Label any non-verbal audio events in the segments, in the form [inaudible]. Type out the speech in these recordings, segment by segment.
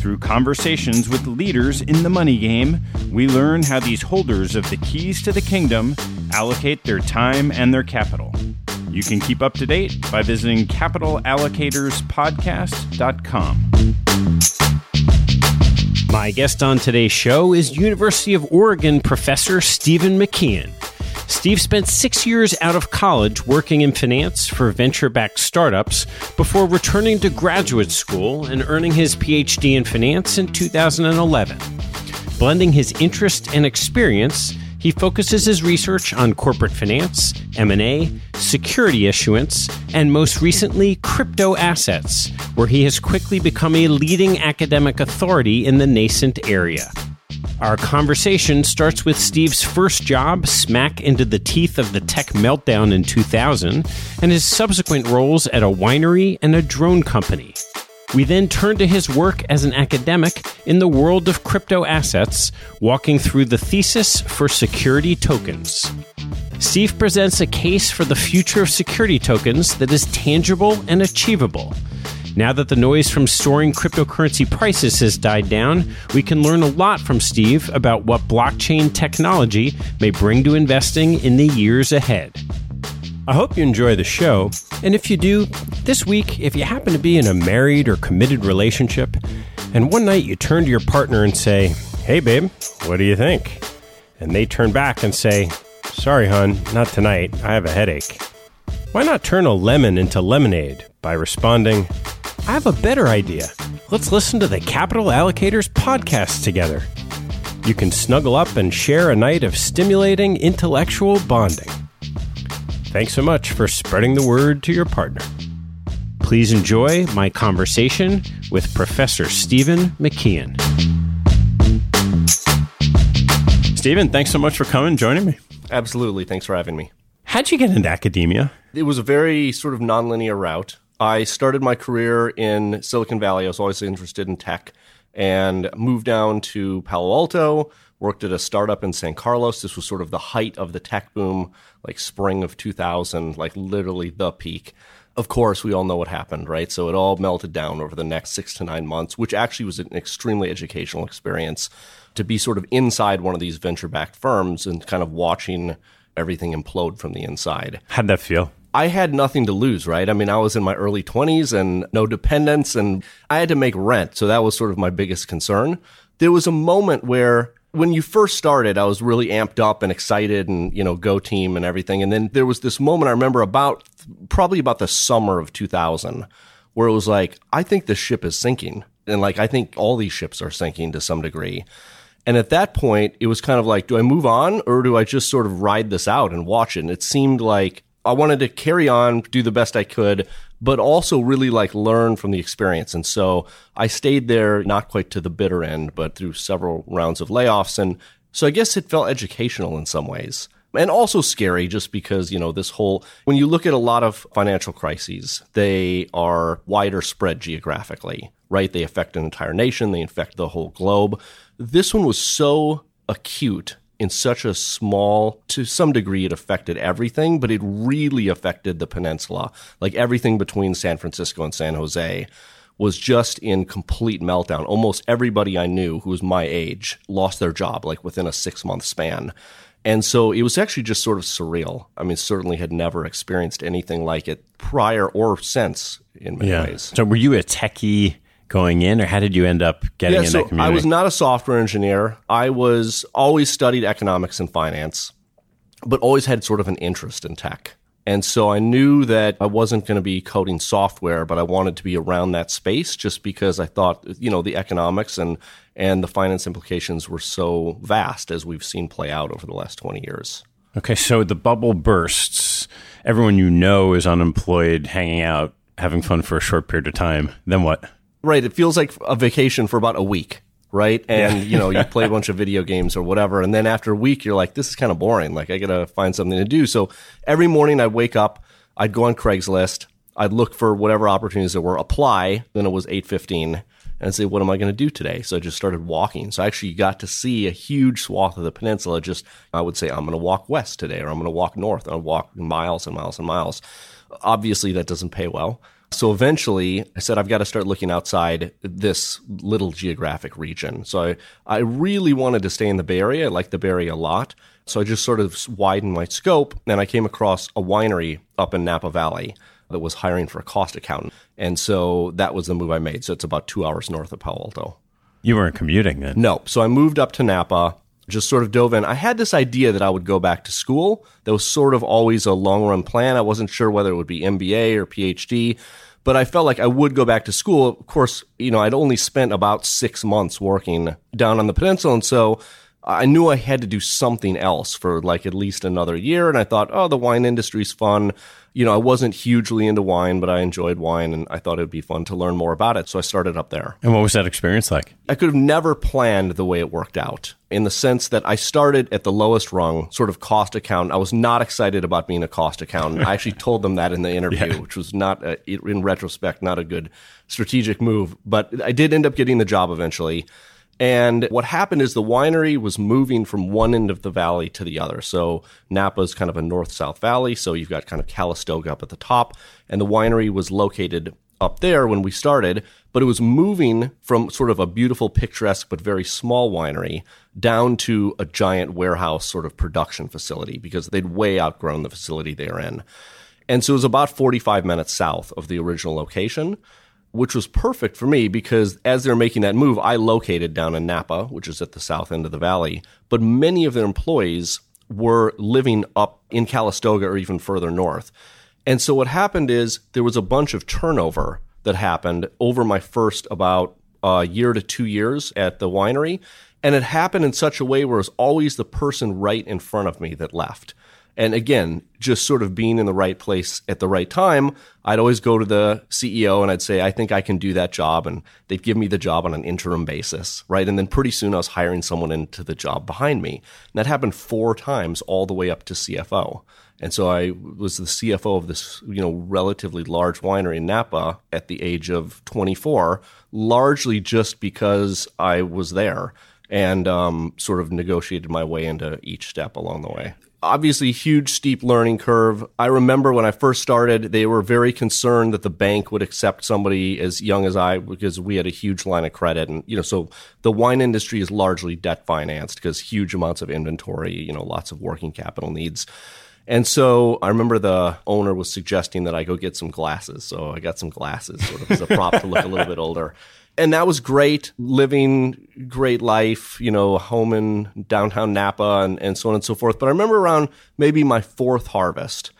Through conversations with leaders in the money game, we learn how these holders of the keys to the kingdom allocate their time and their capital. You can keep up to date by visiting capitalallocatorspodcast.com. My guest on today's show is University of Oregon professor Stephen McKeon. Steve spent six years out of college working in finance for venture backed startups before returning to graduate school and earning his PhD in finance in 2011. Blending his interest and experience, he focuses his research on corporate finance, M&A, security issuance, and most recently crypto assets, where he has quickly become a leading academic authority in the nascent area. Our conversation starts with Steve's first job smack into the teeth of the tech meltdown in 2000 and his subsequent roles at a winery and a drone company. We then turn to his work as an academic in the world of crypto assets, walking through the thesis for security tokens. Steve presents a case for the future of security tokens that is tangible and achievable. Now that the noise from soaring cryptocurrency prices has died down, we can learn a lot from Steve about what blockchain technology may bring to investing in the years ahead. I hope you enjoy the show. And if you do, this week, if you happen to be in a married or committed relationship, and one night you turn to your partner and say, Hey, babe, what do you think? And they turn back and say, Sorry, hon, not tonight. I have a headache. Why not turn a lemon into lemonade by responding, I have a better idea. Let's listen to the Capital Allocators podcast together. You can snuggle up and share a night of stimulating intellectual bonding. Thanks so much for spreading the word to your partner. Please enjoy my conversation with Professor Stephen McKeon. Stephen, thanks so much for coming and joining me. Absolutely. Thanks for having me. How'd you get into academia? It was a very sort of nonlinear route. I started my career in Silicon Valley. I was always interested in tech and moved down to Palo Alto, worked at a startup in San Carlos. This was sort of the height of the tech boom, like spring of 2000, like literally the peak. Of course, we all know what happened, right? So it all melted down over the next six to nine months, which actually was an extremely educational experience to be sort of inside one of these venture backed firms and kind of watching everything implode from the inside. How'd that feel? I had nothing to lose, right? I mean, I was in my early 20s and no dependents, and I had to make rent. So that was sort of my biggest concern. There was a moment where when you first started, I was really amped up and excited and, you know, go team and everything. And then there was this moment I remember about probably about the summer of 2000 where it was like, I think the ship is sinking. And like, I think all these ships are sinking to some degree. And at that point, it was kind of like, do I move on or do I just sort of ride this out and watch it? And it seemed like I wanted to carry on, do the best I could, but also really like learn from the experience. And so I stayed there, not quite to the bitter end, but through several rounds of layoffs. And so I guess it felt educational in some ways and also scary just because, you know, this whole, when you look at a lot of financial crises, they are wider spread geographically, right? They affect an entire nation, they affect the whole globe. This one was so acute in such a small, to some degree, it affected everything, but it really affected the peninsula. Like everything between San Francisco and San Jose was just in complete meltdown. Almost everybody I knew who was my age lost their job, like within a six month span. And so it was actually just sort of surreal. I mean, certainly had never experienced anything like it prior or since in many yeah. ways. So were you a techie going in, or how did you end up getting yeah, in so that community? I was not a software engineer. I was always studied economics and finance, but always had sort of an interest in tech. And so I knew that I wasn't going to be coding software, but I wanted to be around that space just because I thought, you know, the economics and, and the finance implications were so vast as we've seen play out over the last 20 years. Okay, so the bubble bursts. Everyone you know is unemployed, hanging out, having fun for a short period of time. Then what? Right. It feels like a vacation for about a week. Right. And, yeah. you know, you play a [laughs] bunch of video games or whatever. And then after a week, you're like, this is kind of boring. Like, I got to find something to do. So every morning I'd wake up, I'd go on Craigslist, I'd look for whatever opportunities there were, apply. Then it was 815 and say, what am I going to do today? So I just started walking. So I actually got to see a huge swath of the peninsula. Just, I would say, I'm going to walk west today, or I'm going to walk north, and I'll walk miles and miles and miles. Obviously, that doesn't pay well. So eventually I said, I've got to start looking outside this little geographic region. So I, I really wanted to stay in the Bay Area. I like the Bay Area a lot. So I just sort of widened my scope and I came across a winery up in Napa Valley that was hiring for a cost accountant. And so that was the move I made. So it's about two hours north of Palo Alto. You weren't commuting then? No. So I moved up to Napa just sort of dove in. I had this idea that I would go back to school. That was sort of always a long run plan. I wasn't sure whether it would be MBA or PhD, but I felt like I would go back to school. Of course, you know, I'd only spent about six months working down on the peninsula. And so I knew I had to do something else for like at least another year. And I thought, oh, the wine industry's fun you know, I wasn't hugely into wine, but I enjoyed wine and I thought it would be fun to learn more about it. So I started up there. And what was that experience like? I could have never planned the way it worked out in the sense that I started at the lowest rung, sort of cost accountant. I was not excited about being a cost accountant. I actually [laughs] told them that in the interview, yeah. which was not, a, in retrospect, not a good strategic move. But I did end up getting the job eventually. And what happened is the winery was moving from one end of the valley to the other. So Napa is kind of a north south valley. So you've got kind of Calistoga up at the top. And the winery was located up there when we started, but it was moving from sort of a beautiful, picturesque, but very small winery down to a giant warehouse sort of production facility because they'd way outgrown the facility they were in. And so it was about 45 minutes south of the original location which was perfect for me because as they're making that move, I located down in Napa, which is at the south end of the valley. But many of their employees were living up in Calistoga or even further north. And so what happened is there was a bunch of turnover that happened over my first about a year to two years at the winery. And it happened in such a way where it was always the person right in front of me that left. And again, just sort of being in the right place at the right time, I'd always go to the CEO and I'd say, I think I can do that job. And they'd give me the job on an interim basis, right? And then pretty soon I was hiring someone into the job behind me. And that happened four times all the way up to CFO. And so I was the CFO of this, you know, relatively large winery in Napa at the age of 24, largely just because I was there and um, sort of negotiated my way into each step along the way obviously huge steep learning curve. I remember when I first started, they were very concerned that the bank would accept somebody as young as I because we had a huge line of credit and you know so the wine industry is largely debt financed because huge amounts of inventory, you know, lots of working capital needs. And so I remember the owner was suggesting that I go get some glasses. So I got some glasses sort of as a prop to look a little bit older. [laughs] And that was great, living great life, you know, home in downtown Napa and, and so on and so forth. But I remember around maybe my fourth harvest,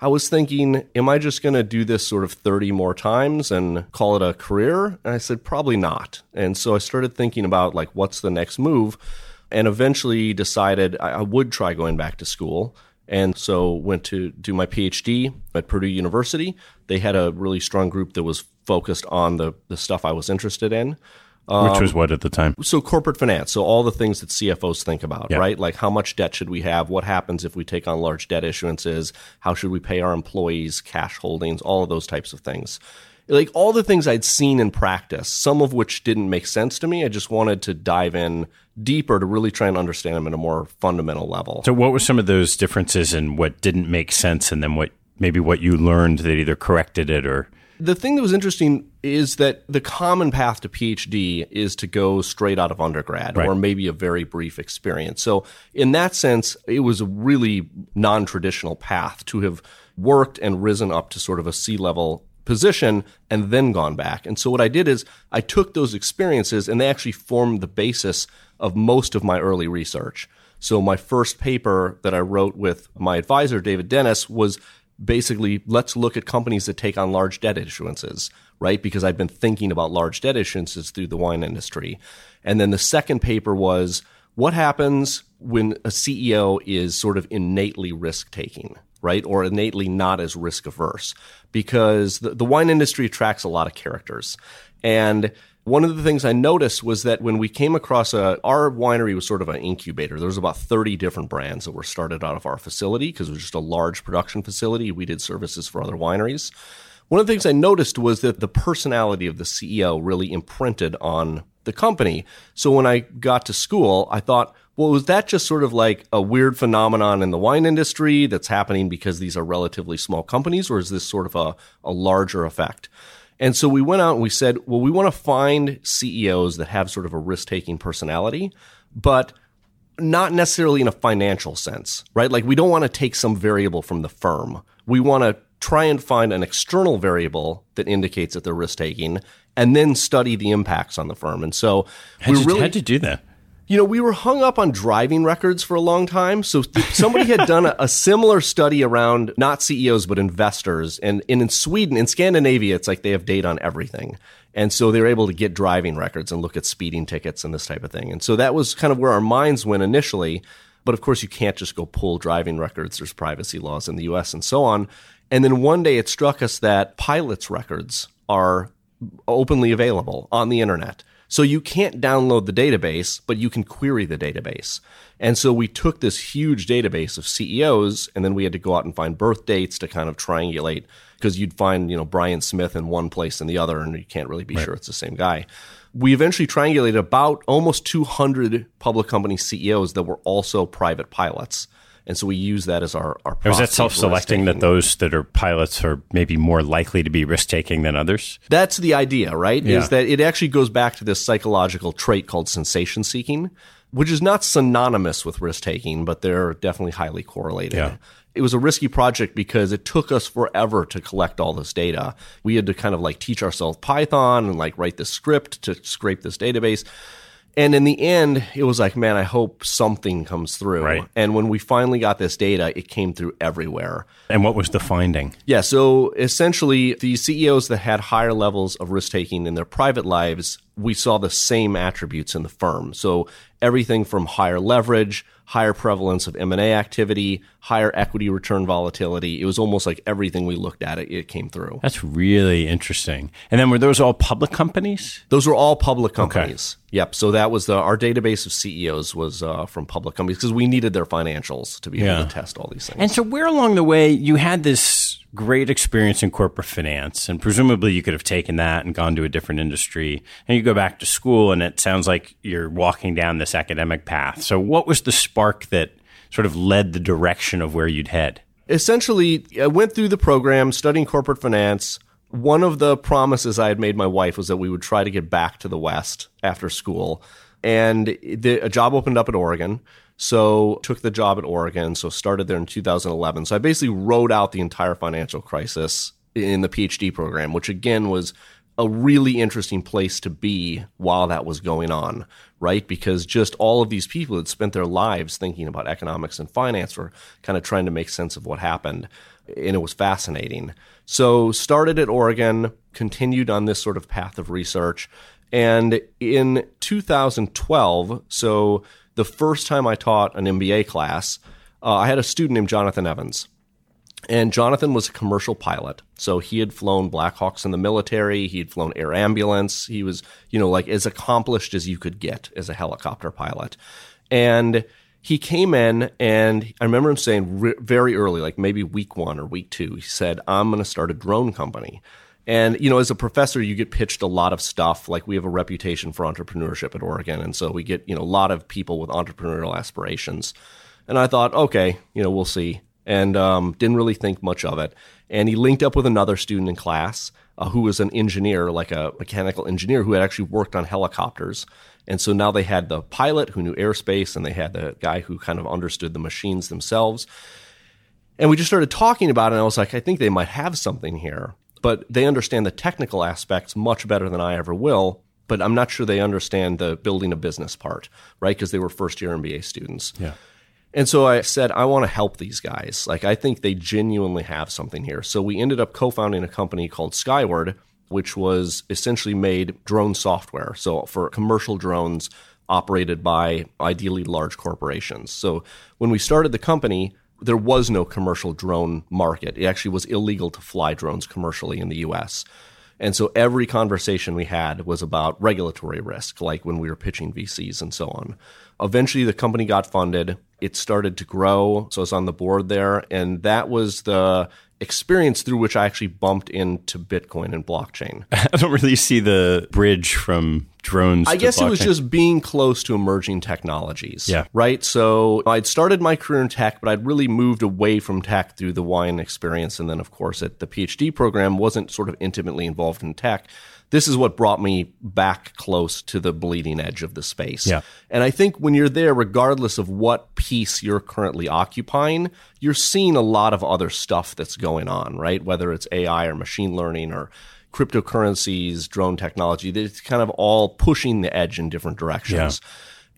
I was thinking, am I just going to do this sort of 30 more times and call it a career? And I said, probably not. And so I started thinking about like, what's the next move? And eventually decided I would try going back to school and so went to do my PhD at Purdue University. They had a really strong group that was focused on the, the stuff I was interested in. Um, Which was what at the time? So corporate finance. So all the things that CFOs think about, right? Like how much debt should we have? What happens if we take on large debt issuances? How should we pay our employees? Cash holdings? All of those types of things like all the things I'd seen in practice, some of which didn't make sense to me. I just wanted to dive in deeper to really try and understand them at a more fundamental level. So, what were some of those differences and what didn't make sense, and then what maybe what you learned that either corrected it or? The thing that was interesting is that the common path to PhD is to go straight out of undergrad right. or maybe a very brief experience. So, in that sense, it was a really non traditional path to have worked and risen up to sort of a C level position and then gone back. And so what I did is I took those experiences and they actually formed the basis of most of my early research. So my first paper that I wrote with my advisor, David Denis, was basically let's look at companies that take on large debt issuances, right? Because I've been thinking about large debt issuances through the wine industry. And then the second paper was what happens when a CEO is sort of innately risk taking, right? Or innately not as risk averse because the, the wine industry attracts a lot of characters. And one of the things I noticed was that when we came across a, our winery was sort of an incubator. There was about 30 different brands that were started out of our facility because it was just a large production facility. We did services for other wineries. One of the things I noticed was that the personality of the CEO really imprinted on the company. So when I got to school, I thought, well, was that just sort of like a weird phenomenon in the wine industry that's happening because these are relatively small companies, or is this sort of a, a larger effect? And so we went out and we said, well, we want to find CEOs that have sort of a risk taking personality, but not necessarily in a financial sense, right? Like we don't want to take some variable from the firm. We want to try and find an external variable that indicates that they're risk taking and then study the impacts on the firm. And so we really had to do that you know, we were hung up on driving records for a long time. So somebody had done a, a, similar study around not CEOs, but investors. And, and in Sweden, in Scandinavia, it's like they have data on everything. And so they were able to get driving records and look at speeding tickets and this type of thing. And so that was kind of where our minds went initially. But of course, you can't just go pull driving records. There's privacy laws in the US and so on. And then one day it struck us that pilots' records are openly available on the internet. So you can't download the database, but you can query the database. And so we took this huge database of CEOs and then we had to go out and find birth dates to kind of triangulate because you'd find, you know, Brian Smith in one place and the other and you can't really be right. sure it's the same guy. We eventually triangulated about almost 200 public company CEOs that were also private pilots. And so we use that as our, our Was that self selecting that those that are pilots are maybe more likely to be risk taking than others? That's the idea, right? Yeah. Is that it actually goes back to this psychological trait called sensation seeking, which is not synonymous with risk taking, but they're definitely highly correlated. Yeah. It was a risky project because it took us forever to collect all this data. We had to kind of like teach ourselves Python and like write this script to scrape this database. And in the end, it was like, man, I hope something comes through. Right. And when we finally got this data, it came through everywhere. And what was the finding? Yeah. So essentially, the CEOs that had higher levels of risk taking in their private lives, we saw the same attributes in the firm. So everything from higher leverage, higher prevalence of M&A activity, higher equity return volatility. It was almost like everything we looked at it, it came through. That's really interesting. And then were those all public companies? Those were all public companies. Okay. Yep. So that was the our database of CEOs was uh, from public companies because we needed their financials to be yeah. able to test all these things. And so where along the way you had this great experience in corporate finance, and presumably you could have taken that and gone to a different industry. And you go back to school, and it sounds like you're walking down this academic path. So, what was the spark that sort of led the direction of where you'd head? Essentially, I went through the program studying corporate finance. One of the promises I had made my wife was that we would try to get back to the West after school. And the, a job opened up at Oregon. So took the job at Oregon. So started there in 2011. So I basically wrote out the entire financial crisis in the PhD program, which again was a really interesting place to be while that was going on, right? Because just all of these people had spent their lives thinking about economics and finance were kind of trying to make sense of what happened. And it was fascinating. So started at Oregon, continued on this sort of path of research. And in 2012, so the first time I taught an MBA class, uh, I had a student named Jonathan Evans. And Jonathan was a commercial pilot. So he had flown Blackhawks in the military. He had flown air ambulance. He was, you know, like as accomplished as you could get as a helicopter pilot. And he came in and I remember him saying very early, like maybe week one or week two, he said, I'm going to start a drone company. And, you know, as a professor, you get pitched a lot of stuff. Like we have a reputation for entrepreneurship at Oregon. And so we get, you know, a lot of people with entrepreneurial aspirations. And I thought, okay, you know, we'll see. And um, didn't really think much of it. And he linked up with another student in class uh, who was an engineer, like a mechanical engineer who had actually worked on helicopters. And so now they had the pilot who knew airspace and they had the guy who kind of understood the machines themselves. And we just started talking about it. And I was like, I think they might have something here but they understand the technical aspects much better than I ever will. But I'm not sure they understand the building a business part, right? Because they were first year MBA students. Yeah. And so I said, I want to help these guys. Like, I think they genuinely have something here. So we ended up co founding a company called Skyward, which was essentially made drone software. So for commercial drones operated by ideally large corporations. So when we started the company, there was no commercial drone market. It actually was illegal to fly drones commercially in the US. And so every conversation we had was about regulatory risk, like when we were pitching VCs and so on. Eventually, the company got funded. It started to grow. So I was on the board there. And that was the experience through which I actually bumped into Bitcoin and blockchain. [laughs] I don't really see the bridge from drones. I guess blockchain. it was just being close to emerging technologies. Yeah. Right. So I'd started my career in tech, but I'd really moved away from tech through the wine experience. And then, of course, at the PhD program, wasn't sort of intimately involved in tech this is what brought me back close to the bleeding edge of the space. Yeah. And I think when you're there, regardless of what piece you're currently occupying, you're seeing a lot of other stuff that's going on, right? Whether it's AI or machine learning or cryptocurrencies, drone technology, it's kind of all pushing the edge in different directions. Yeah.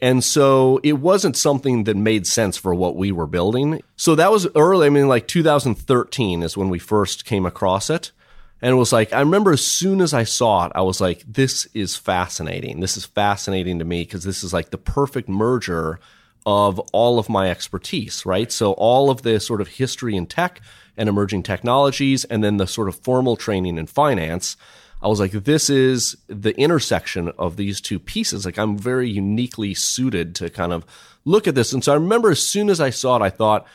And so it wasn't something that made sense for what we were building. So that was early. I mean, like 2013 is when we first came across it. And it was like, I remember as soon as I saw it, I was like, this is fascinating. This is fascinating to me because this is like the perfect merger of all of my expertise, right? So all of the sort of history and tech and emerging technologies, and then the sort of formal training in finance. I was like, this is the intersection of these two pieces. Like, I'm very uniquely suited to kind of look at this. And so I remember as soon as I saw it, I thought,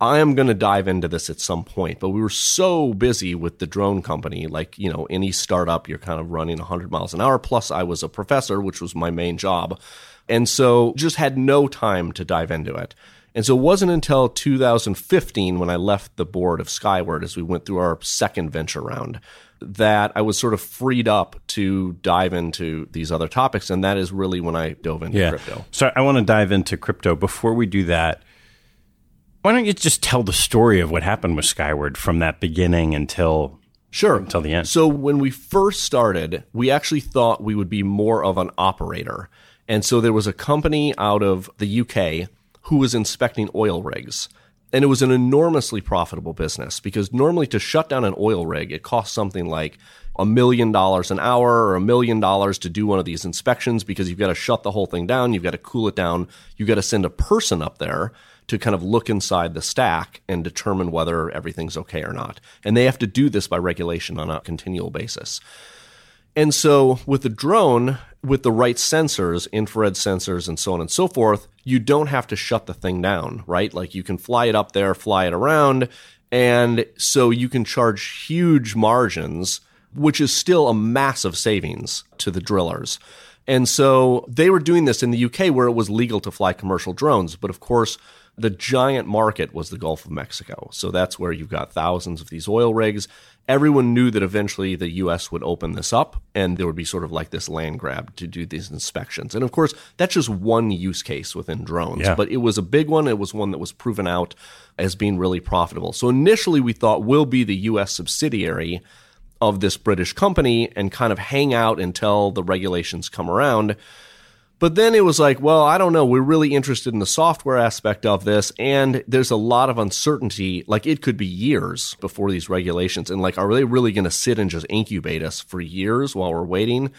I am going to dive into this at some point, but we were so busy with the drone company. Like, you know, any startup, you're kind of running 100 miles an hour. Plus, I was a professor, which was my main job. And so just had no time to dive into it. And so it wasn't until 2015 when I left the board of Skyward as we went through our second venture round that I was sort of freed up to dive into these other topics. And that is really when I dove into yeah. crypto. So I want to dive into crypto. Before we do that, why don't you just tell the story of what happened with Skyward from that beginning until Sure. Until the end. So when we first started, we actually thought we would be more of an operator. And so there was a company out of the UK who was inspecting oil rigs. And it was an enormously profitable business because normally to shut down an oil rig, it costs something like a million dollars an hour or a million dollars to do one of these inspections because you've got to shut the whole thing down. You've got to cool it down. You've got to send a person up there to kind of look inside the stack and determine whether everything's okay or not. And they have to do this by regulation on a continual basis. And so with the drone, with the right sensors, infrared sensors, and so on and so forth, you don't have to shut the thing down, right? Like you can fly it up there, fly it around. And so you can charge huge margins, which is still a massive savings to the drillers. And so they were doing this in the UK where it was legal to fly commercial drones. But of course, the giant market was the Gulf of Mexico. So that's where you've got thousands of these oil rigs everyone knew that eventually the US would open this up and there would be sort of like this land grab to do these inspections. And of course, that's just one use case within drones, yeah. but it was a big one. It was one that was proven out as being really profitable. So initially we thought we'll be the US subsidiary of this British company and kind of hang out until the regulations come around. But then it was like, well, I don't know. We're really interested in the software aspect of this. And there's a lot of uncertainty. Like it could be years before these regulations. And like, are they really going to sit and just incubate us for years while we're waiting?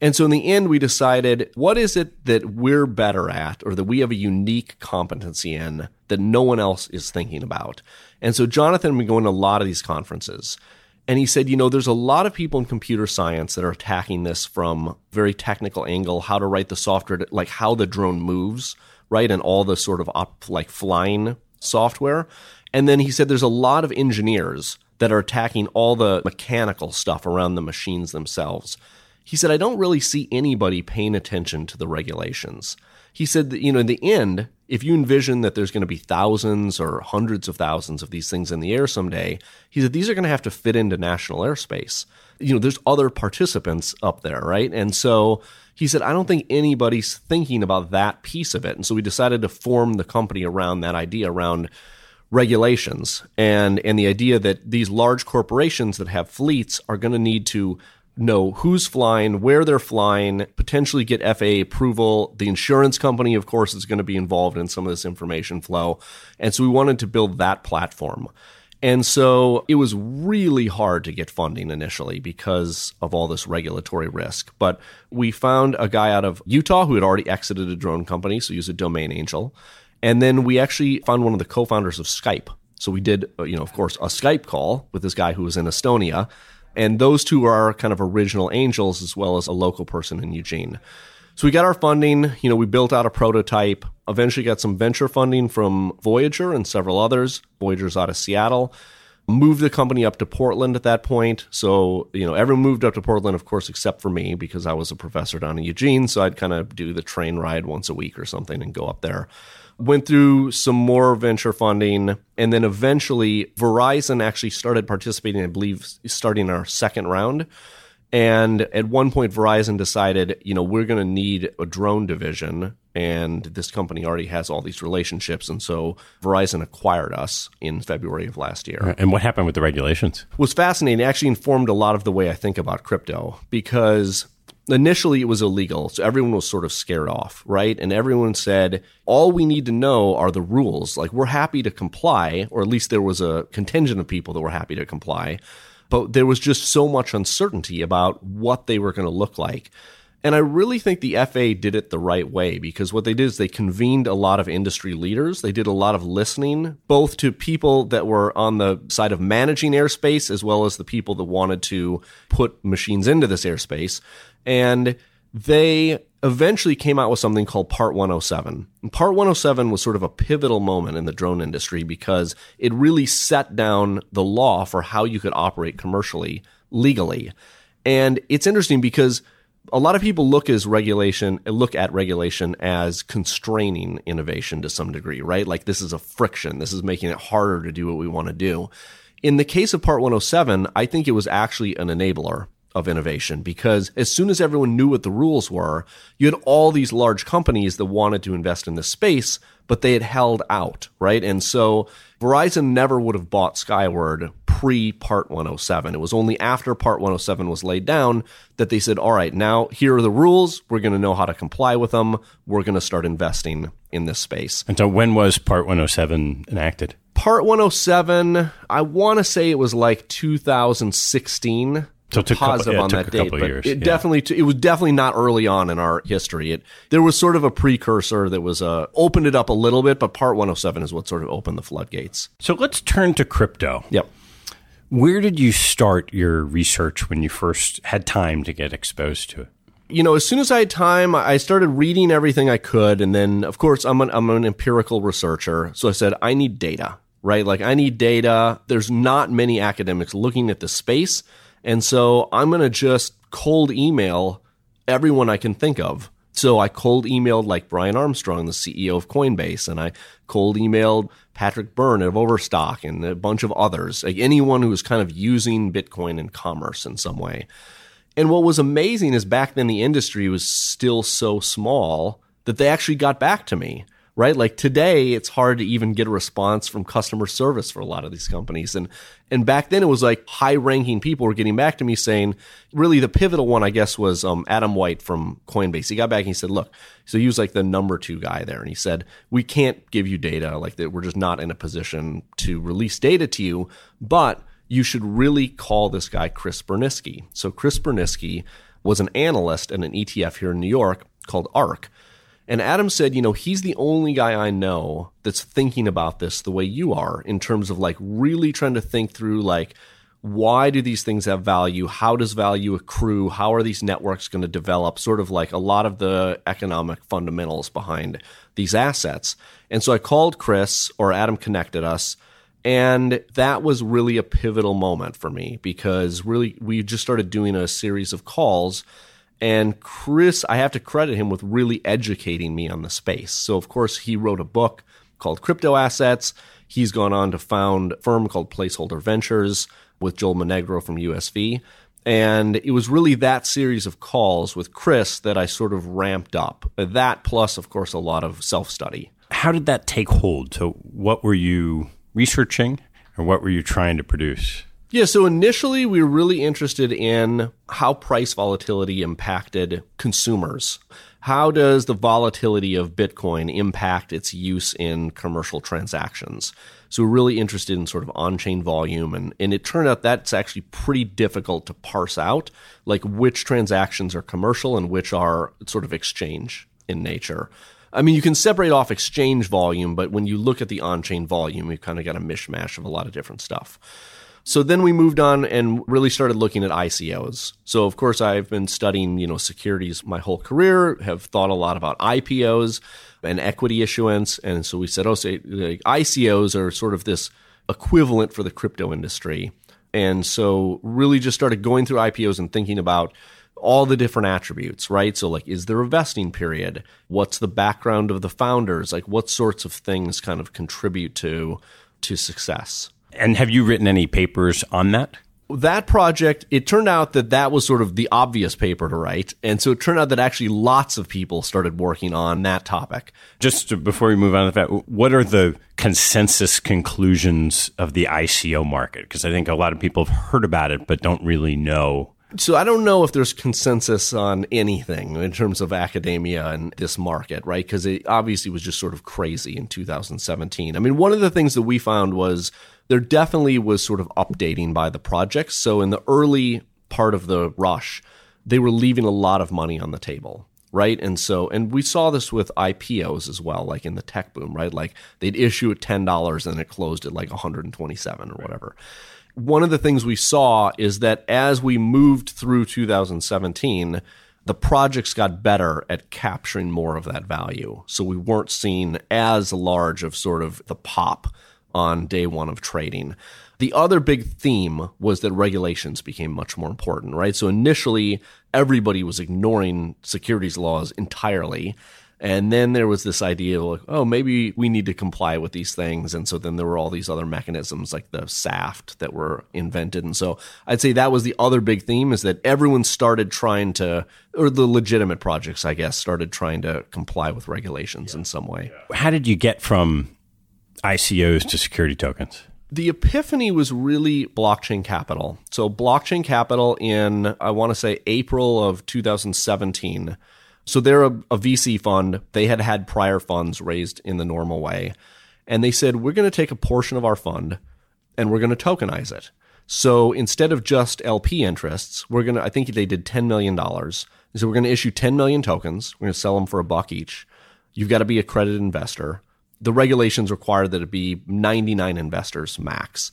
And so in the end, we decided what is it that we're better at or that we have a unique competency in that no one else is thinking about? And so Jonathan had been going to a lot of these conferences. And he said, you know, there's a lot of people in computer science that are attacking this from very technical angle, how to write the software, to, like how the drone moves, right? And all the sort of up, like flying software. And then he said there's a lot of engineers that are attacking all the mechanical stuff around the machines themselves. He said, I don't really see anybody paying attention to the regulations. He said that, you know, in the end, if you envision that there's going to be thousands or hundreds of thousands of these things in the air someday, he said these are going to have to fit into national airspace. You know, there's other participants up there, right? And so he said, I don't think anybody's thinking about that piece of it. And so we decided to form the company around that idea, around regulations and and the idea that these large corporations that have fleets are going to need to know who's flying, where they're flying, potentially get FAA approval. The insurance company, of course, is going to be involved in some of this information flow. And so we wanted to build that platform. And so it was really hard to get funding initially because of all this regulatory risk. But we found a guy out of Utah who had already exited a drone company, so he was a domain angel. And then we actually found one of the co founders of Skype. So we did, uh, you know, of course, a Skype call with this guy who was in Estonia and those two are kind of original angels as well as a local person in Eugene. So we got our funding, you know, we built out a prototype, eventually got some venture funding from Voyager and several others. Voyager's out of Seattle. Moved the company up to Portland at that point. So, you know, everyone moved up to Portland, of course, except for me because I was a professor down in Eugene. So I'd kind of do the train ride once a week or something and go up there went through some more venture funding, and then eventually Verizon actually started participating, I believe, starting our second round. And at one point, Verizon decided, you know, we're going to need a drone division. And this company already has all these relationships. And so Verizon acquired us in February of last year. And what happened with the regulations? It was fascinating. It actually informed a lot of the way I think about crypto because initially it was illegal. So everyone was sort of scared off, right? And everyone said, all we need to know are the rules. Like we're happy to comply, or at least there was a contingent of people that were happy to comply. But there was just so much uncertainty about what they were going to look like. And I really think the FAA did it the right way because what they did is they convened a lot of industry leaders. They did a lot of listening, both to people that were on the side of managing airspace as well as the people that wanted to put machines into this airspace. And they eventually came out with something called Part 107. And Part 107 was sort of a pivotal moment in the drone industry because it really set down the law for how you could operate commercially legally. And it's interesting because a lot of people look as regulation look at regulation as constraining innovation to some degree, right? Like this is a friction. This is making it harder to do what we want to do. In the case of Part 107, I think it was actually an enabler of innovation because as soon as everyone knew what the rules were, you had all these large companies that wanted to invest in this space, but they had held out, right? And so Verizon never would have bought Skyward pre Part 107. It was only after Part 107 was laid down that they said, all right, now here are the rules. We're going to know how to comply with them. We're going to start investing in this space. And so when was Part 107 enacted? Part 107, I want to say it was like 2016. So it took a couple- positive yeah, it on that a date, but years, it yeah. definitely it was definitely not early on in our history. It there was sort of a precursor that was uh, opened it up a little bit, but Part 107 is what sort of opened the floodgates. So let's turn to crypto. Yep. Where did you start your research when you first had time to get exposed to it? you know, as soon as I had time, I started reading everything I could. And then, of course, I'm an, I'm an empirical researcher. So I said, I need data, right? Like, I need data. There's not many academics looking at the space. And so I'm going to just cold email everyone I can think of. So I cold emailed like Brian Armstrong, the CEO of Coinbase, and I cold emailed Patrick Byrne of Overstock and a bunch of others, like anyone who was kind of using Bitcoin in commerce in some way. And what was amazing is back then the industry was still so small that they actually got back to me, right? Like today, it's hard to even get a response from customer service for a lot of these companies. And, and back then it was like high ranking people were getting back to me saying, really the pivotal one, I guess, was um, Adam White from Coinbase. He got back and he said, look, so he was like the number two guy there. And he said, we can't give you data like that. We're just not in a position to release data to you, but you should really call this guy Chris Burniske. So Chris Burniske was an analyst in an ETF here in New York called ARK. And Adam said, you know, he's the only guy I know that's thinking about this the way you are in terms of like really trying to think through like why do these things have value? How does value accrue? How are these networks going to develop? Sort of like a lot of the economic fundamentals behind these assets. And so I called Chris or Adam connected us and that was really a pivotal moment for me because really we just started doing a series of calls. And Chris, I have to credit him with really educating me on the space. So, of course, he wrote a book called Crypto Assets. He's gone on to found a firm called Placeholder Ventures with Joel Monegro from USV. And it was really that series of calls with Chris that I sort of ramped up. That plus, of course, a lot of self study. How did that take hold? So, what were you researching or what were you trying to produce? Yeah, so initially we were really interested in how price volatility impacted consumers. How does the volatility of Bitcoin impact its use in commercial transactions? So we're really interested in sort of on-chain volume and, and it turned out that's actually pretty difficult to parse out, like which transactions are commercial and which are sort of exchange in nature. I mean, you can separate off exchange volume, but when you look at the on chain volume, you've kind of got a mishmash of a lot of different stuff. So then we moved on and really started looking at ICOs. So of course I've been studying, you know, securities my whole career, have thought a lot about IPOs and equity issuance. And so we said, oh, say like, ICOs are sort of this equivalent for the crypto industry. And so really just started going through IPOs and thinking about all the different attributes, right? So, like, is there a vesting period? What's the background of the founders? Like, what sorts of things kind of contribute to to success? And have you written any papers on that? That project, it turned out that that was sort of the obvious paper to write, and so it turned out that actually lots of people started working on that topic. Just to- before we move on to that, what are the consensus conclusions of the ICO market? Because I think a lot of people have heard about it but don't really know. So I don't know if there's consensus on anything in terms of academia and this market, right? Because it obviously was just sort of crazy in 2017. I mean, one of the things that we found was there definitely was sort of updating by the projects. So in the early part of the rush, they were leaving a lot of money on the table. Right. And so, and we saw this with IPOs as well, like in the tech boom, right? Like they'd issue at $10 and it closed at like 127 or whatever one of the things we saw is that as we moved through 2017, the projects got better at capturing more of that value. So we weren't seeing as large of sort of the pop on day one of trading. The other big theme was that regulations became much more important, right? So initially, everybody was ignoring securities laws entirely. And then there was this idea of like, oh, maybe we need to comply with these things. And so then there were all these other mechanisms like the SAFT that were invented. And so I'd say that was the other big theme is that everyone started trying to, or the legitimate projects, I guess, started trying to comply with regulations in some way. How did you get from ICOs to security tokens? The epiphany was really blockchain capital. So, blockchain capital in, I want to say, April of 2017. So, they're a, a VC fund. They had had prior funds raised in the normal way. And they said, we're going to take a portion of our fund and we're going to tokenize it. So instead of just LP interests, we're going to, I think they did $10 million. So we're going to issue 10 million tokens. We're going to sell them for a buck each. You've got to be a credit investor. The regulations require that it be 99 investors max.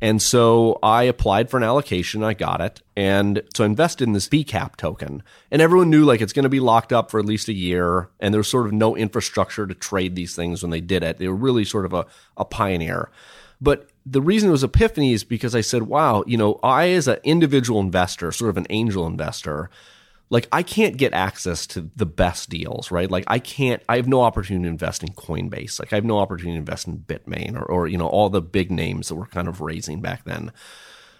And so I applied for an allocation. I got it. And so I invested in this BCAP token. And everyone knew like it's going to be locked up for at least a year. And there was sort of no infrastructure to trade these things when they did it. They were really sort of a, a pioneer. But the reason it was epiphany is because I said, wow, you know, I as an individual investor, sort of an angel investor, like I can't get access to the best deals, right? Like I can't, I have no opportunity to invest in Coinbase. Like I have no opportunity to invest in Bitmain or, or, you know, all the big names that were kind of raising back then.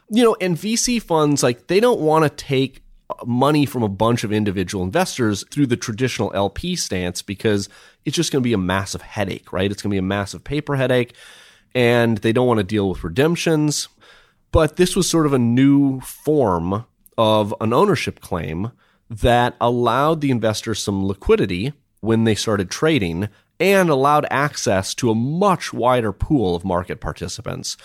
You know, and VC funds, like they don't want to take money from a bunch of individual investors through the traditional LP stance because it's just going to be a massive headache, right? It's going to be a massive paper headache and they don't want to deal with redemptions. But this was sort of a new form of an ownership claim that allowed the investors some liquidity when they started trading and allowed access to a much wider pool of market participants.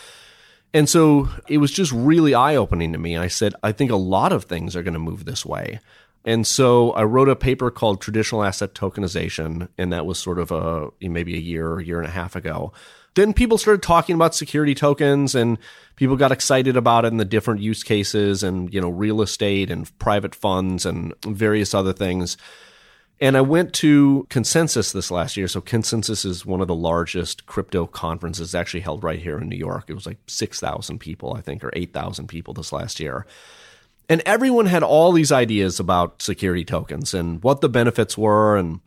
And so it was just really eye opening to me. I said, I think a lot of things are going to move this way. And so I wrote a paper called Traditional Asset Tokenization, and that was sort of a maybe a year, or year and a half ago then people started talking about security tokens and people got excited about it and the different use cases and, you know, real estate and private funds and various other things. And I went to Consensus this last year. So Consensus is one of the largest crypto conferences actually held right here in New York. It was like 6,000 people, I think, or 8,000 people this last year. And everyone had all these ideas about security tokens and what the benefits were and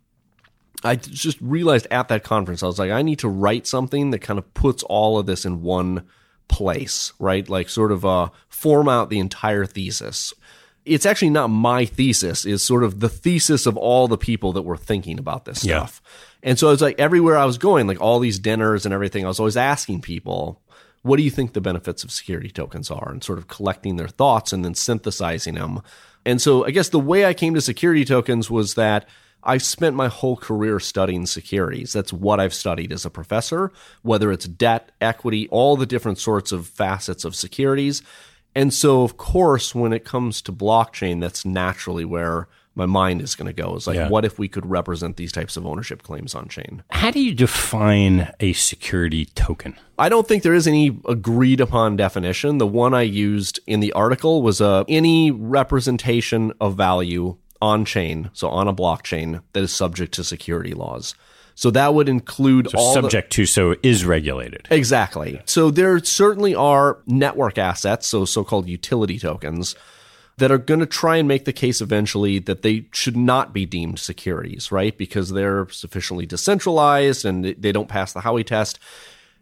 I just realized at that conference, I was like, I need to write something that kind of puts all of this in one place, right? Like sort of uh, form out the entire thesis. It's actually not my thesis, it's sort of the thesis of all the people that were thinking about this Yeah. stuff. And so it's like everywhere I was going, like all these dinners and everything, I was always asking people, what do you think the benefits of security tokens are? And sort of collecting their thoughts and then synthesizing them. And so I guess the way I came to security tokens was that I spent my whole career studying securities. That's what I've studied as a professor, whether it's debt, equity, all the different sorts of facets of securities. And so, of course, when it comes to blockchain, that's naturally where my mind is going to go. Is like, Yeah. what if we could represent these types of ownership claims on chain? How do you define a security token? I don't think there is any agreed upon definition. The one I used in the article was uh, any representation of value on chain, so on a blockchain that is subject to security laws. So that would include all the- Subject to, so is regulated. Exactly. So there certainly are network assets, so so-called utility tokens, that are going to try and make the case eventually that they should not be deemed securities, right? Because they're sufficiently decentralized and they- they don't pass the Howey test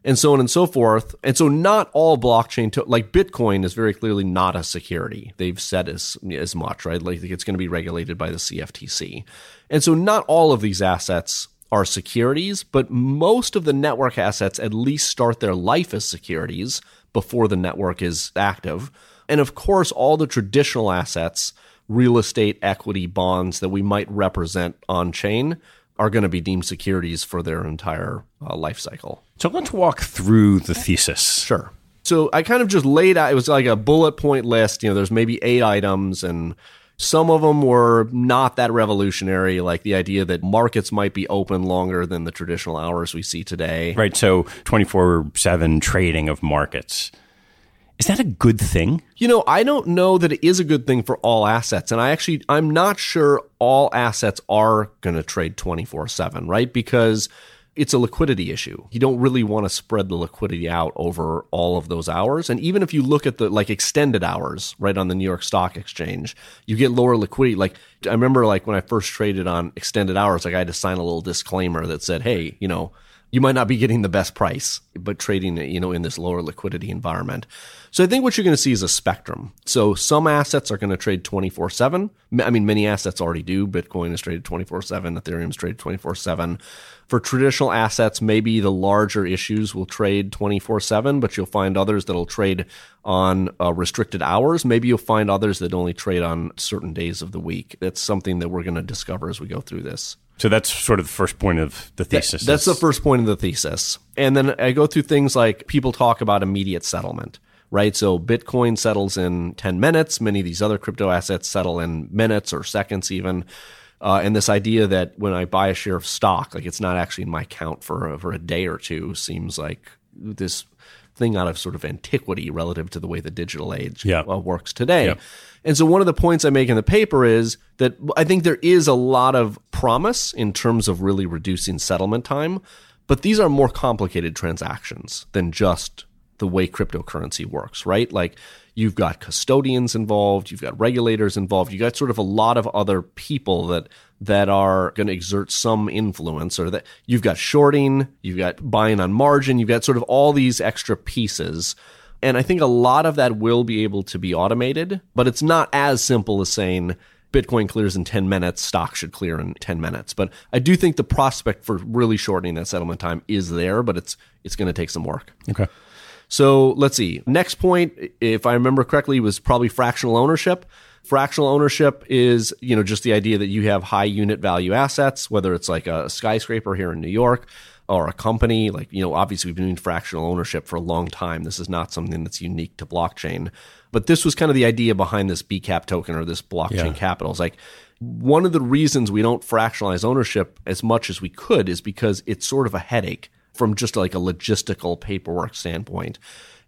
and so on and so forth. And so not all blockchain to- like Bitcoin is very clearly not a security. They've said as as much, right? Like it's going to be regulated by the CFTC. And so not all of these assets are securities, but most of the network assets at least start their life as securities before the network is active. And of course, all the traditional assets, real estate, equity, bonds that we might represent on chain are going to be deemed securities for their entire uh, life cycle. So let's walk through the thesis. Sure. So I kind of just laid out, it was like a bullet point list. You know, there's maybe eight items, and some of them were not that revolutionary, like the idea that markets might be open longer than the traditional hours we see today. Right. So 24 7 trading of markets. Is that a good thing? You know, I don't know that it is a good thing for all assets. And I actually, I'm not sure all assets are going to trade 24 7, right? Because it's a liquidity issue. You don't really want to spread the liquidity out over all of those hours. And even if you look at the like extended hours, right, on the New York Stock Exchange, you get lower liquidity. Like, I remember like when I first traded on extended hours, like I had to sign a little disclaimer that said, hey, you know, you might not be getting the best price, but trading, you know, in this lower liquidity environment. So I think what you're going to see is a spectrum. So some assets are going to trade 24 7. I mean, many assets already do. Bitcoin is traded 24 7. Ethereum is traded 24 7. For traditional assets, maybe the larger issues will trade 24 7, but you'll find others that'll trade on uh, restricted hours. Maybe you'll find others that only trade on certain days of the week. That's something that we're going to discover as we go through this. So that's sort of the first point of the thesis. That, that's the first point of the thesis. And then I go through things like people talk about immediate settlement, right? So Bitcoin settles in 10 minutes. Many of these other crypto assets settle in minutes or seconds even. Uh, and this idea that when I buy a share of stock, like it's not actually in my account for, for a day or two seems like this thing out of sort of antiquity relative to the way the digital age yeah. uh, works today. Yeah. And so one of the points I make in the paper is that I think there is a lot of promise in terms of really reducing settlement time, but these are more complicated transactions than just the way cryptocurrency works, right? Like you've got custodians involved, you've got regulators involved, you got sort of a lot of other people that that are going to exert some influence or that you've got shorting, you've got buying on margin, you've got sort of all these extra pieces. And I think a lot of that will be able to be automated, but it's not as simple as saying Bitcoin clears in 10 minutes, stock should clear in 10 minutes. But I do think the prospect for really shortening that settlement time is there, but it's it's going to take some work. Okay. So let's see. Next point, if I remember correctly, was probably fractional ownership. Fractional ownership is, you know, just the idea that you have high unit value assets, whether it's like a skyscraper here in New York or a company. Like, you know, obviously we've been doing fractional ownership for a long time. This is not something that's unique to blockchain. But this was kind of the idea behind this BCAP token or this blockchain yeah. capital. It's like one of the reasons we don't fractionalize ownership as much as we could is because it's sort of a headache from just like a logistical paperwork standpoint.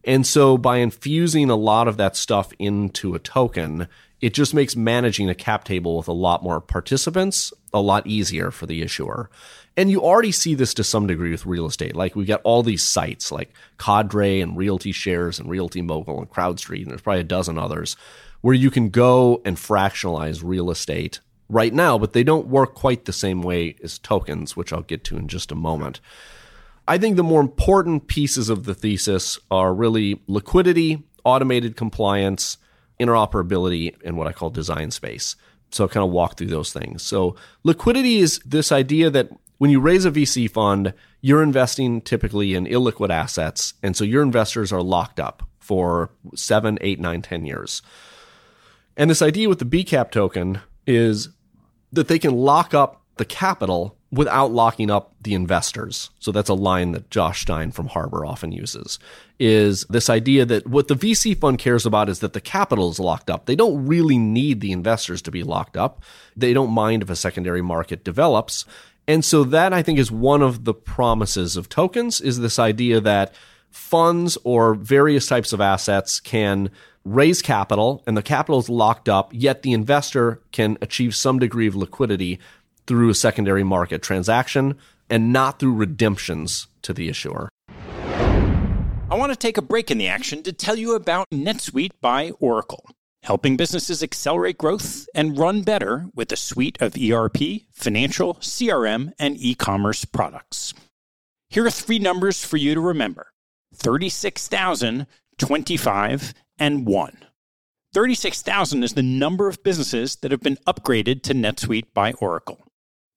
And so by infusing a lot of that stuff into a token, it just makes managing a cap table with a lot more participants a lot easier for the issuer. And you already see this to some degree with real estate. Like we've got all these sites like Cadre and Realty Shares and Realty Mogul and CrowdStreet, and there's probably a dozen others where you can go and fractionalize real estate right now, but they don't work quite the same way as tokens, which I'll get to in just a moment. I think the more important pieces of the thesis are really liquidity, automated compliance, interoperability and what I call design space. So I'll kind of walk through those things. So liquidity is this idea that when you raise a VC fund, you're investing typically in illiquid assets. And so your investors are locked up for seven, eight, nine, ten years. And this idea with the BCAP token is that they can lock up the capital without locking up the investors. So that's a line that Josh Stein from Harbor often uses is this idea that what the VC fund cares about is that the capital is locked up. They don't really need the investors to be locked up. They don't mind if a secondary market develops. And so that I think is one of the promises of tokens is this idea that funds or various types of assets can raise capital and the capital is locked up, yet the investor can achieve some degree of liquidity through a secondary market transaction and not through redemptions to the issuer. I want to take a break in the action to tell you about NetSuite by Oracle, helping businesses accelerate growth and run better with a suite of ERP, financial, CRM, and e commerce products. Here are three numbers for you to remember 36,000, 25, and 1. 36,000 is the number of businesses that have been upgraded to NetSuite by Oracle.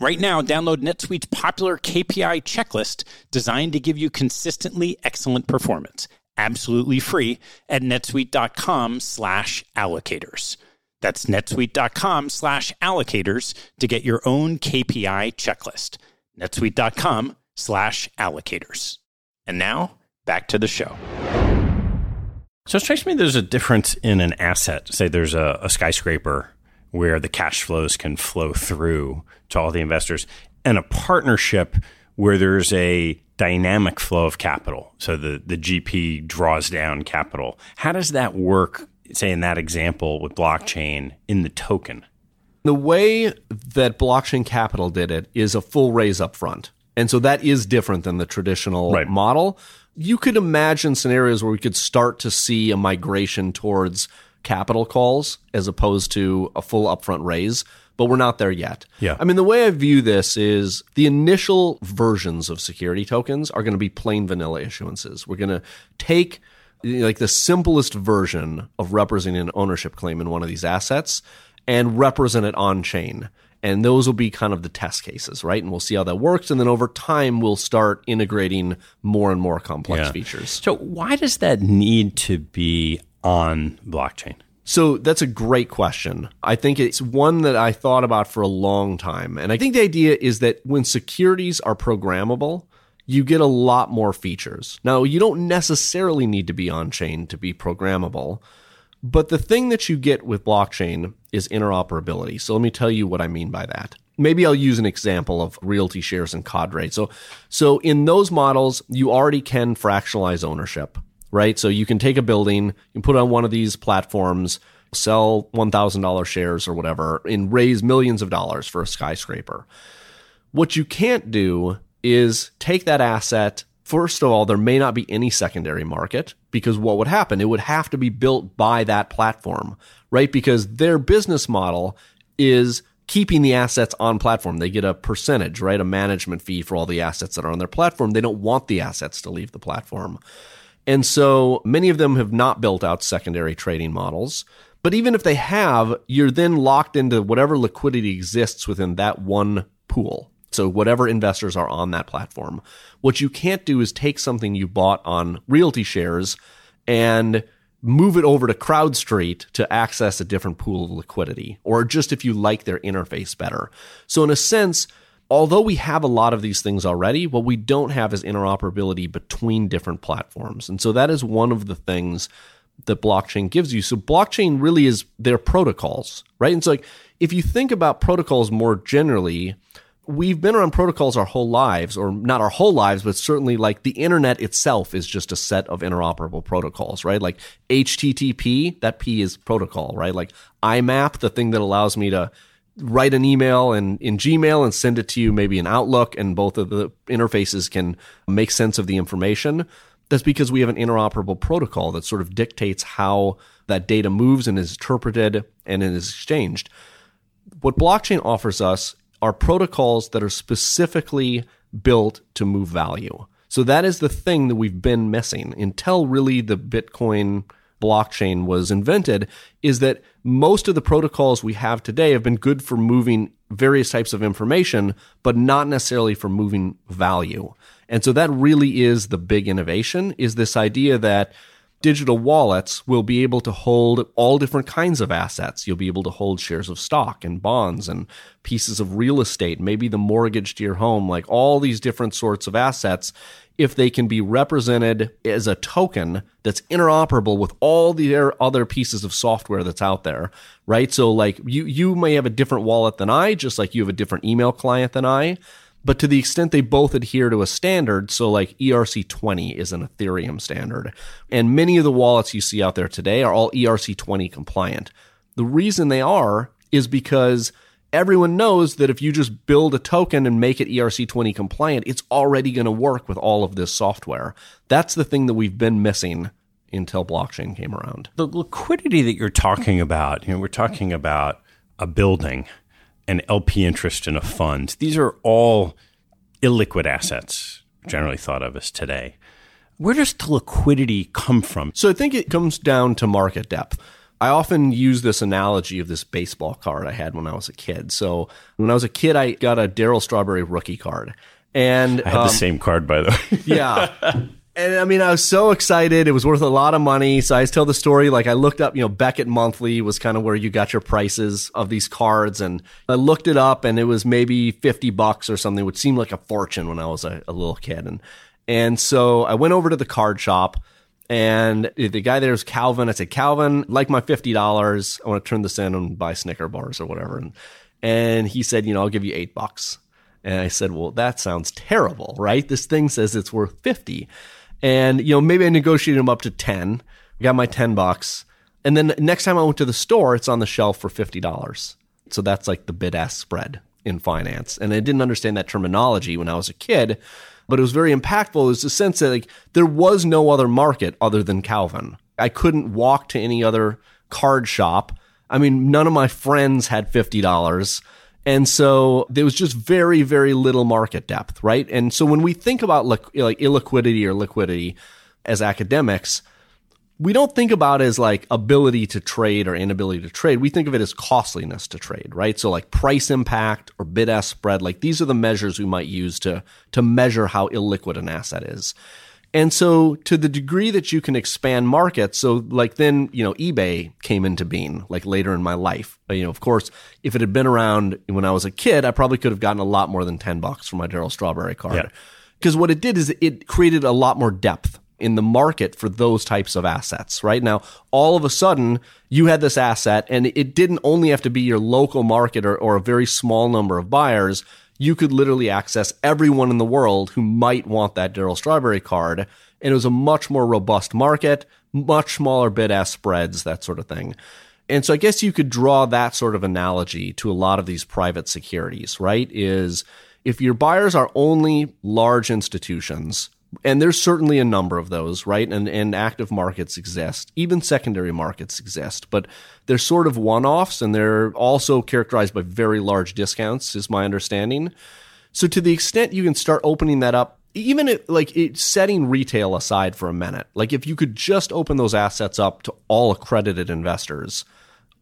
Right now, download NetSuite's popular KPI checklist designed to give you consistently excellent performance, absolutely free at netsuite.com slash allocators. That's netsuite.com slash allocators to get your own KPI checklist. netsuite.com slash allocators. And now, back to the show. So it strikes me there's a difference in an asset. Say there's a, a skyscraper where the cash flows can flow through to all the investors, and a partnership where there's a dynamic flow of capital. So the, the GP draws down capital. How does that work, say, in that example with blockchain in the token? The way that blockchain capital did it is a full raise up front. And so that is different than the traditional right. model. You could imagine scenarios where we could start to see a migration towards capital calls as opposed to a full upfront raise. but we're not there yet. Yeah. I mean, the way I view this is the initial versions of security tokens are going to be plain vanilla issuances. We're going to take like the simplest version of representing an ownership claim in one of these assets and represent it on chain. And those will be kind of the test cases, right? And we'll see how that works. And then over time, we'll start integrating more and more complex Yeah. features. So why does that need to be on blockchain? So that's a great question. I think it's one that I thought about for a long time. And I think the idea is that when securities are programmable, you get a lot more features. Now, you don't necessarily need to be on chain to be programmable, but the thing that you get with blockchain is interoperability. So let me tell you what I mean by that. Maybe I'll use an example of realty shares and Cadre. So, so in those models, you already can fractionalize ownership, right? So you can take a building, you put it on one of these platforms, sell $1,000 shares or whatever, and raise millions of dollars for a skyscraper. What you can't do is take that asset. First of all, there may not be any secondary market because what would happen? It would have to be built by that platform, right? Because their business model is keeping the assets on platform. They get a percentage, right? A management fee for all the assets that are on their platform. They don't want the assets to leave the platform. And so many of them have not built out secondary trading models. But even if they have, you're then locked into whatever liquidity exists within that one pool. So whatever investors are on that platform. What you can't do is take something you bought on realty shares and move it over to CrowdStreet to access a different pool of liquidity, or just if you like their interface better. So in a sense, although we have a lot of these things already, what we don't have is interoperability between different platforms. And so that is one of the things that blockchain gives you. So blockchain really is their protocols, right? And so like if you think about protocols more generally, we've been around protocols our whole lives, or not our whole lives, but certainly like the internet itself is just a set of interoperable protocols, right? Like HTTP, that P is protocol, right? Like IMAP, the thing that allows me to write an email and in Gmail and send it to you maybe in Outlook, and both of the interfaces can make sense of the information. That's because we have an interoperable protocol that sort of dictates how that data moves and is interpreted and is exchanged. What blockchain offers us are protocols that are specifically built to move value. So that is the thing that we've been missing until really the Bitcoin blockchain was invented is that most of the protocols we have today have been good for moving various types of information, but not necessarily for moving value. And so that really is the big innovation is this idea that digital wallets will be able to hold all different kinds of assets. You'll be able to hold shares of stock and bonds and pieces of real estate, maybe the mortgage to your home, like all these different sorts of assets. If they can be represented as a token that's interoperable with all the other pieces of software that's out there, right? So like you, you may have a different wallet than I, just like you have a different email client than I. But to the extent they both adhere to a standard, so like ERC20 is an Ethereum standard, and many of the wallets you see out there today are all ERC20 compliant. The reason they are is because everyone knows that if you just build a token and make it ERC20 compliant, it's already going to work with all of this software. That's the thing that we've been missing until blockchain came around. The liquidity that you're talking about, you know, we're talking about a building, an LP interest in a fund. These are all illiquid assets, generally thought of as today. Where does the liquidity come from? So I think it comes down to market depth. I often use this analogy of this baseball card I had when I was a kid. So when I was a kid, I got a Darryl Strawberry rookie card. And I had um, the same card, by the way. yeah. [laughs] And I mean, I was so excited. It was worth a lot of money. So I just tell the story. Like I looked up, you know, Beckett Monthly was kind of where you got your prices of these cards. And I looked it up and it was maybe 50 bucks or something, which seemed like a fortune when I was a, a little kid. And, and so I went over to the card shop and the guy there was Calvin. I said, Calvin, like my $50, I want to turn this in and buy Snicker bars or whatever. And, and he said, you know, I'll give you eight bucks. And I said, well, that sounds terrible, right? This thing says it's worth 50. And, you know, maybe I negotiated them up to 10, I got my 10 bucks. And then next time I went to the store, it's on the shelf for $50. So that's like the bid ask spread in finance. And I didn't understand that terminology when I was a kid, but it was very impactful. It was the sense that like there was no other market other than Calvin. I couldn't walk to any other card shop I mean, none of my friends had $50. And so there was just very, very little market depth, right? And so when we think about like illiquidity or liquidity as academics, we don't think about it as like ability to trade or inability to trade. We think of it as costliness to trade, right? So like price impact or bid ask spread, like these are the measures we might use to, to measure how illiquid an asset is. And so to the degree that you can expand markets, so like then, you know, eBay came into being like later in my life. Uh, you know, of course, if it had been around when I was a kid, I probably could have gotten a lot more than 10 bucks for my Darryl Strawberry card. Because what it did is it created a lot more depth in the market for those types of assets, right? Now, all of a sudden, you had this asset and it didn't only have to be your local market or, or a very small number of buyers. You could literally access everyone in the world who might want that Darryl Strawberry card. And it was a much more robust market, much smaller bid ask spreads, that sort of thing. And so I guess you could draw that sort of analogy to a lot of these private securities, right? Is if your buyers are only large institutions, and there's certainly a number of those, right? And and active markets exist, even secondary markets exist, but they're sort of one-offs, and they're also characterized by very large discounts, is my understanding. So to the extent you can start opening that up, even like it, setting retail aside for a minute, like if you could just open those assets up to all accredited investors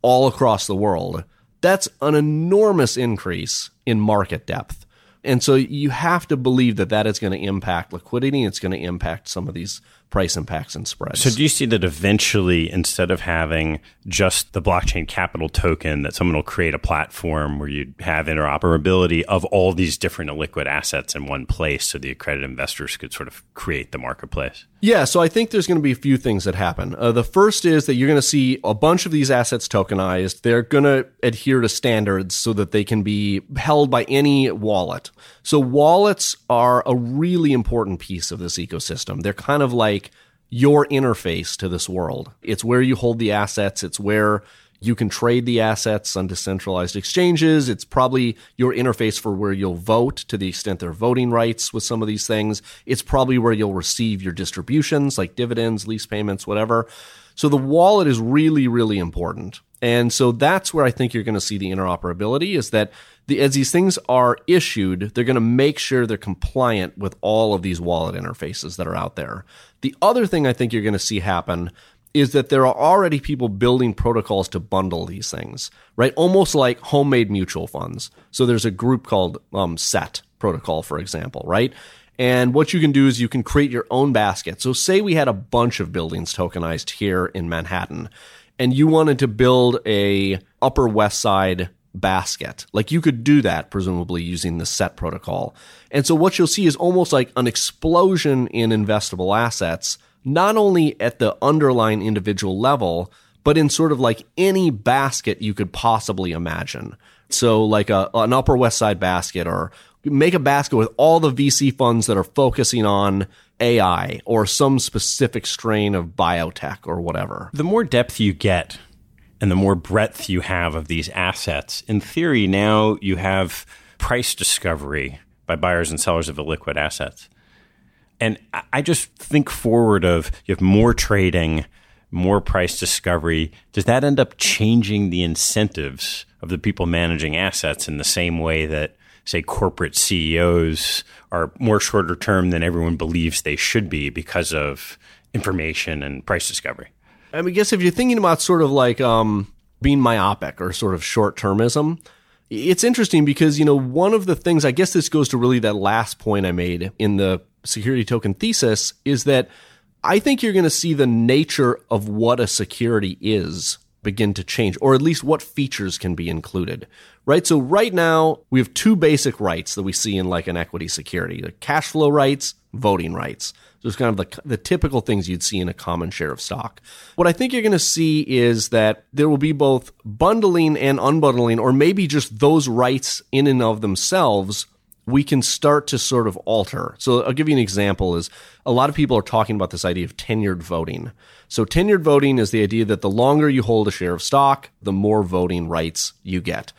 all across the world, that's an enormous increase in market depth and so you have to believe that that is going to impact liquidity. It's going to impact some of these price impacts and spreads. So do you see that eventually, instead of having just the blockchain capital token, that someone will create a platform where you have interoperability of all these different illiquid assets in one place so the accredited investors could sort of create the marketplace? Yeah, so I think there's going to be a few things that happen. Uh, the first is that you're going to see a bunch of these assets tokenized. They're going to adhere to standards so that they can be held by any wallet. So wallets are a really important piece of this ecosystem. They're kind of like your interface to this world. It's where you hold the assets. It's where you can trade the assets on decentralized exchanges. It's probably your interface for where you'll vote to the extent there are voting rights with some of these things. It's probably where you'll receive your distributions like dividends, lease payments, whatever. So the wallet is really, really important. And so that's where I think you're going to see the interoperability is that the, as these things are issued, they're going to make sure they're compliant with all of these wallet interfaces that are out there. The other thing I think you're going to see happen is that there are already people building protocols to bundle these things, right? Almost like homemade mutual funds. So there's a group called um, SET protocol, for example, right? And what you can do is you can create your own basket. So say we had a bunch of buildings tokenized here in Manhattan and you wanted to build a upper west side basket. Like you could do that presumably using the set protocol. And so what you'll see is almost like an explosion in investable assets not only at the underlying individual level, but in sort of like any basket you could possibly imagine. So like a, an Upper West Side basket or make a basket with all the VC funds that are focusing on AI or some specific strain of biotech or whatever. The more depth you get and the more breadth you have of these assets, in theory, now you have price discovery by buyers and sellers of illiquid assets. And I just think forward of you have more trading, more price discovery. Does that end up changing the incentives of the people managing assets in the same way that, say, corporate CEOs are more shorter term than everyone believes they should be because of information and price discovery? I mean, guess if you're thinking about sort of like um, being myopic or sort of short termism, it's interesting because, you know, one of the things, I guess this goes to really that last point I made in the security token thesis is that I think you're going to see the nature of what a security is begin to change, or at least what features can be included, right? So right now we have two basic rights that we see in like an equity security, the cash flow rights, voting rights. It's kind of the, the typical things you'd see in a common share of stock. What I think you're going to see is that there will be both bundling and unbundling, or maybe just those rights in and of themselves we can start to sort of alter. So I'll give you an example is a lot of people are talking about this idea of tenured voting. So tenured voting is the idea that the longer you hold a share of stock, the more voting rights you get.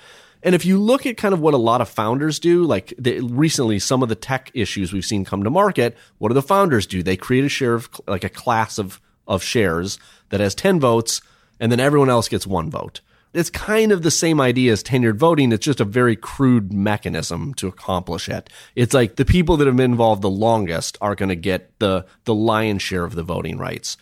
And if you look at kind of what a lot of founders do, like the, recently some of the tech issues we've seen come to market, what do the founders do? They create a share of like a class of of shares that has 10 votes and then everyone else gets one vote it's kind of the same idea as tenured voting. It's just a very crude mechanism to accomplish it. It's like the people that have been involved the longest are going to get the, the lion's share of the voting rights.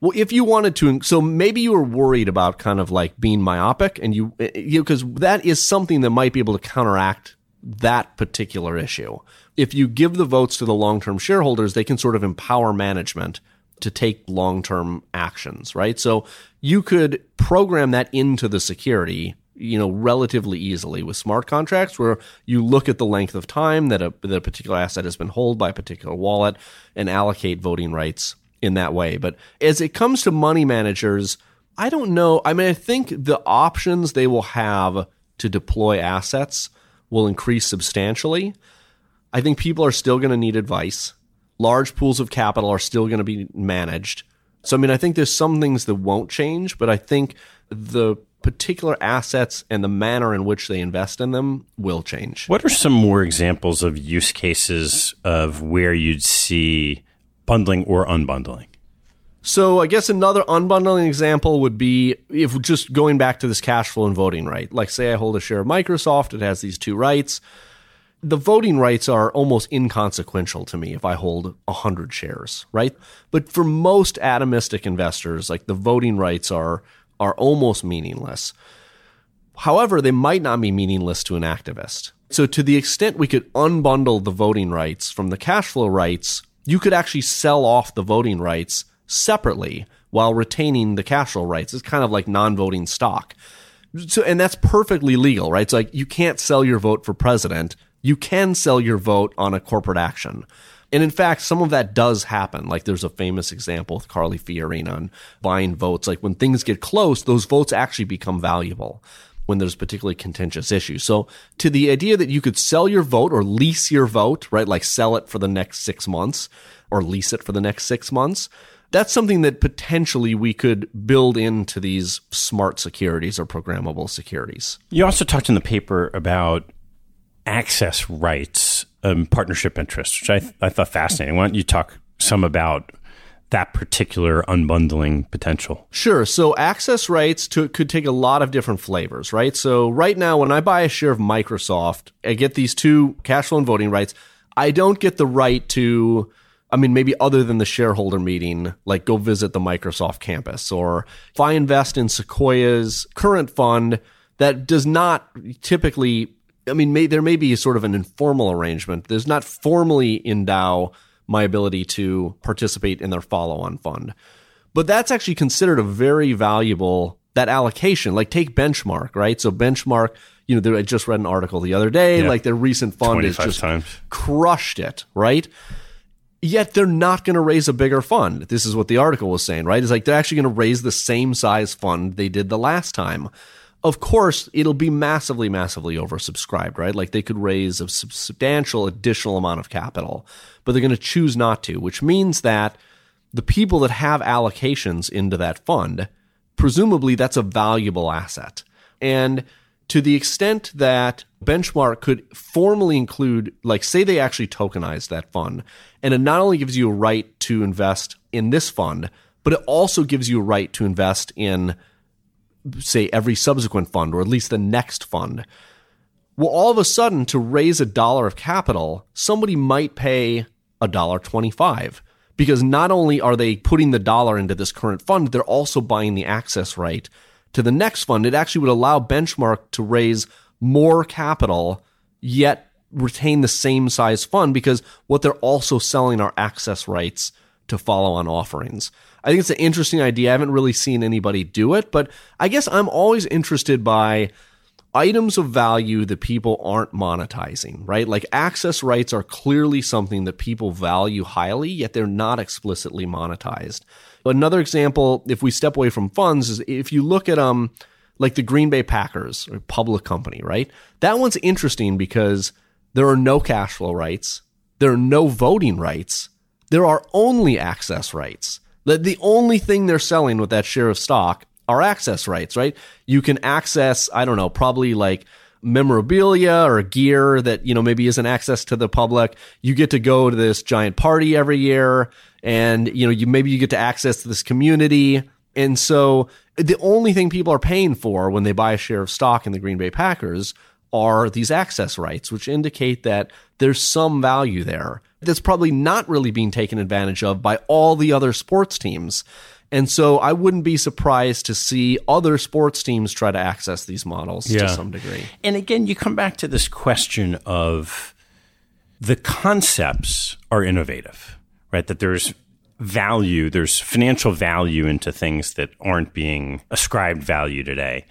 Well, if you wanted to, so maybe you were worried about kind of like being myopic and you, eh, eh, you because that is something that might be able to counteract that particular issue. If you give the votes to the long term shareholders, they can sort of empower management to take long term actions, right? So you could program that into the security you know relatively easily with smart contracts where you look at the length of time that a, that a particular asset has been held by a particular wallet and allocate voting rights in that way but as it comes to money managers i don't know i mean i think the options they will have to deploy assets will increase substantially i think people are still going to need advice large pools of capital are still going to be managed. So, I mean, I think there's some things that won't change, but I think the particular assets and the manner in which they invest in them will change. What are some more examples of use cases of where you'd see bundling or unbundling? So I guess another unbundling example would be if just going back to this cash flow and voting right. Like say I hold a share of Microsoft, it has these two rights the voting rights are almost inconsequential to me if I hold 100 shares, right? But for most atomistic investors, like the voting rights are are almost meaningless. However, they might not be meaningless to an activist. So to the extent we could unbundle the voting rights from the cash flow rights, you could actually sell off the voting rights separately while retaining the cash flow rights. It's kind of like non-voting stock. So, and that's perfectly legal, right? It's like you can't sell your vote for president you can sell your vote on a corporate action. And in fact, some of that does happen. Like there's a famous example with Carly Fiorina on buying votes. Like when things get close, those votes actually become valuable when there's particularly contentious issues. So to the idea that you could sell your vote or lease your vote, right? Like sell it for the next six months or lease it for the next six months. That's something that potentially we could build into these smart securities or programmable securities. You also talked in the paper about access rights um, partnership interests, which I, th- I thought fascinating. Why don't you talk some about that particular unbundling potential? Sure. So access rights to, could take a lot of different flavors, right? So right now, when I buy a share of Microsoft, I get these two cash flow and voting rights. I don't get the right to, I mean, maybe other than the shareholder meeting, like go visit the Microsoft campus, or if I invest in Sequoia's current fund that does not typically I mean, may, there may be sort of an informal arrangement. There's not formally endow my ability to participate in their follow-on fund, but that's actually considered a very valuable that allocation. Like take Benchmark, right? So Benchmark, you know, I just read an article the other day. Yeah. Like their recent fund has just times. crushed it, right? Yet they're not going to raise a bigger fund. This is what the article was saying, right? It's like they're actually going to raise the same size fund they did the last time of course, it'll be massively, massively oversubscribed, right? Like they could raise a substantial additional amount of capital, but they're going to choose not to, which means that the people that have allocations into that fund, presumably that's a valuable asset. And to the extent that benchmark could formally include, like, say they actually tokenize that fund, and it not only gives you a right to invest in this fund, but it also gives you a right to invest in say every subsequent fund or at least the next fund. Well, all of a sudden, to raise a dollar of capital, somebody might pay a dollar twenty-five because not only are they putting the dollar into this current fund, they're also buying the access right to the next fund. It actually would allow Benchmark to raise more capital, yet retain the same size fund because what they're also selling are access rights to follow on offerings. I think it's an interesting idea. I haven't really seen anybody do it, but I guess I'm always interested by items of value that people aren't monetizing, right? Like access rights are clearly something that people value highly, yet they're not explicitly monetized. Another example, if we step away from funds, is if you look at um like the Green Bay Packers, a public company, right? That one's interesting because there are no cash flow rights, there are no voting rights, there are only access rights. The, the only thing they're selling with that share of stock are access rights, right? You can access, I don't know, probably like memorabilia or gear that, you know, maybe isn't access to the public. You get to go to this giant party every year and, you know, you maybe you get to access this community And so the only thing people are paying for when they buy a share of stock in the Green Bay Packers are these access rights, which indicate that there's some value there that's probably not really being taken advantage of by all the other sports teams. And so I wouldn't be surprised to see other sports teams try to access these models yeah. to some degree. And again, you come back to this question of the concepts are innovative, right? That there's value, there's financial value into things that aren't being ascribed value today.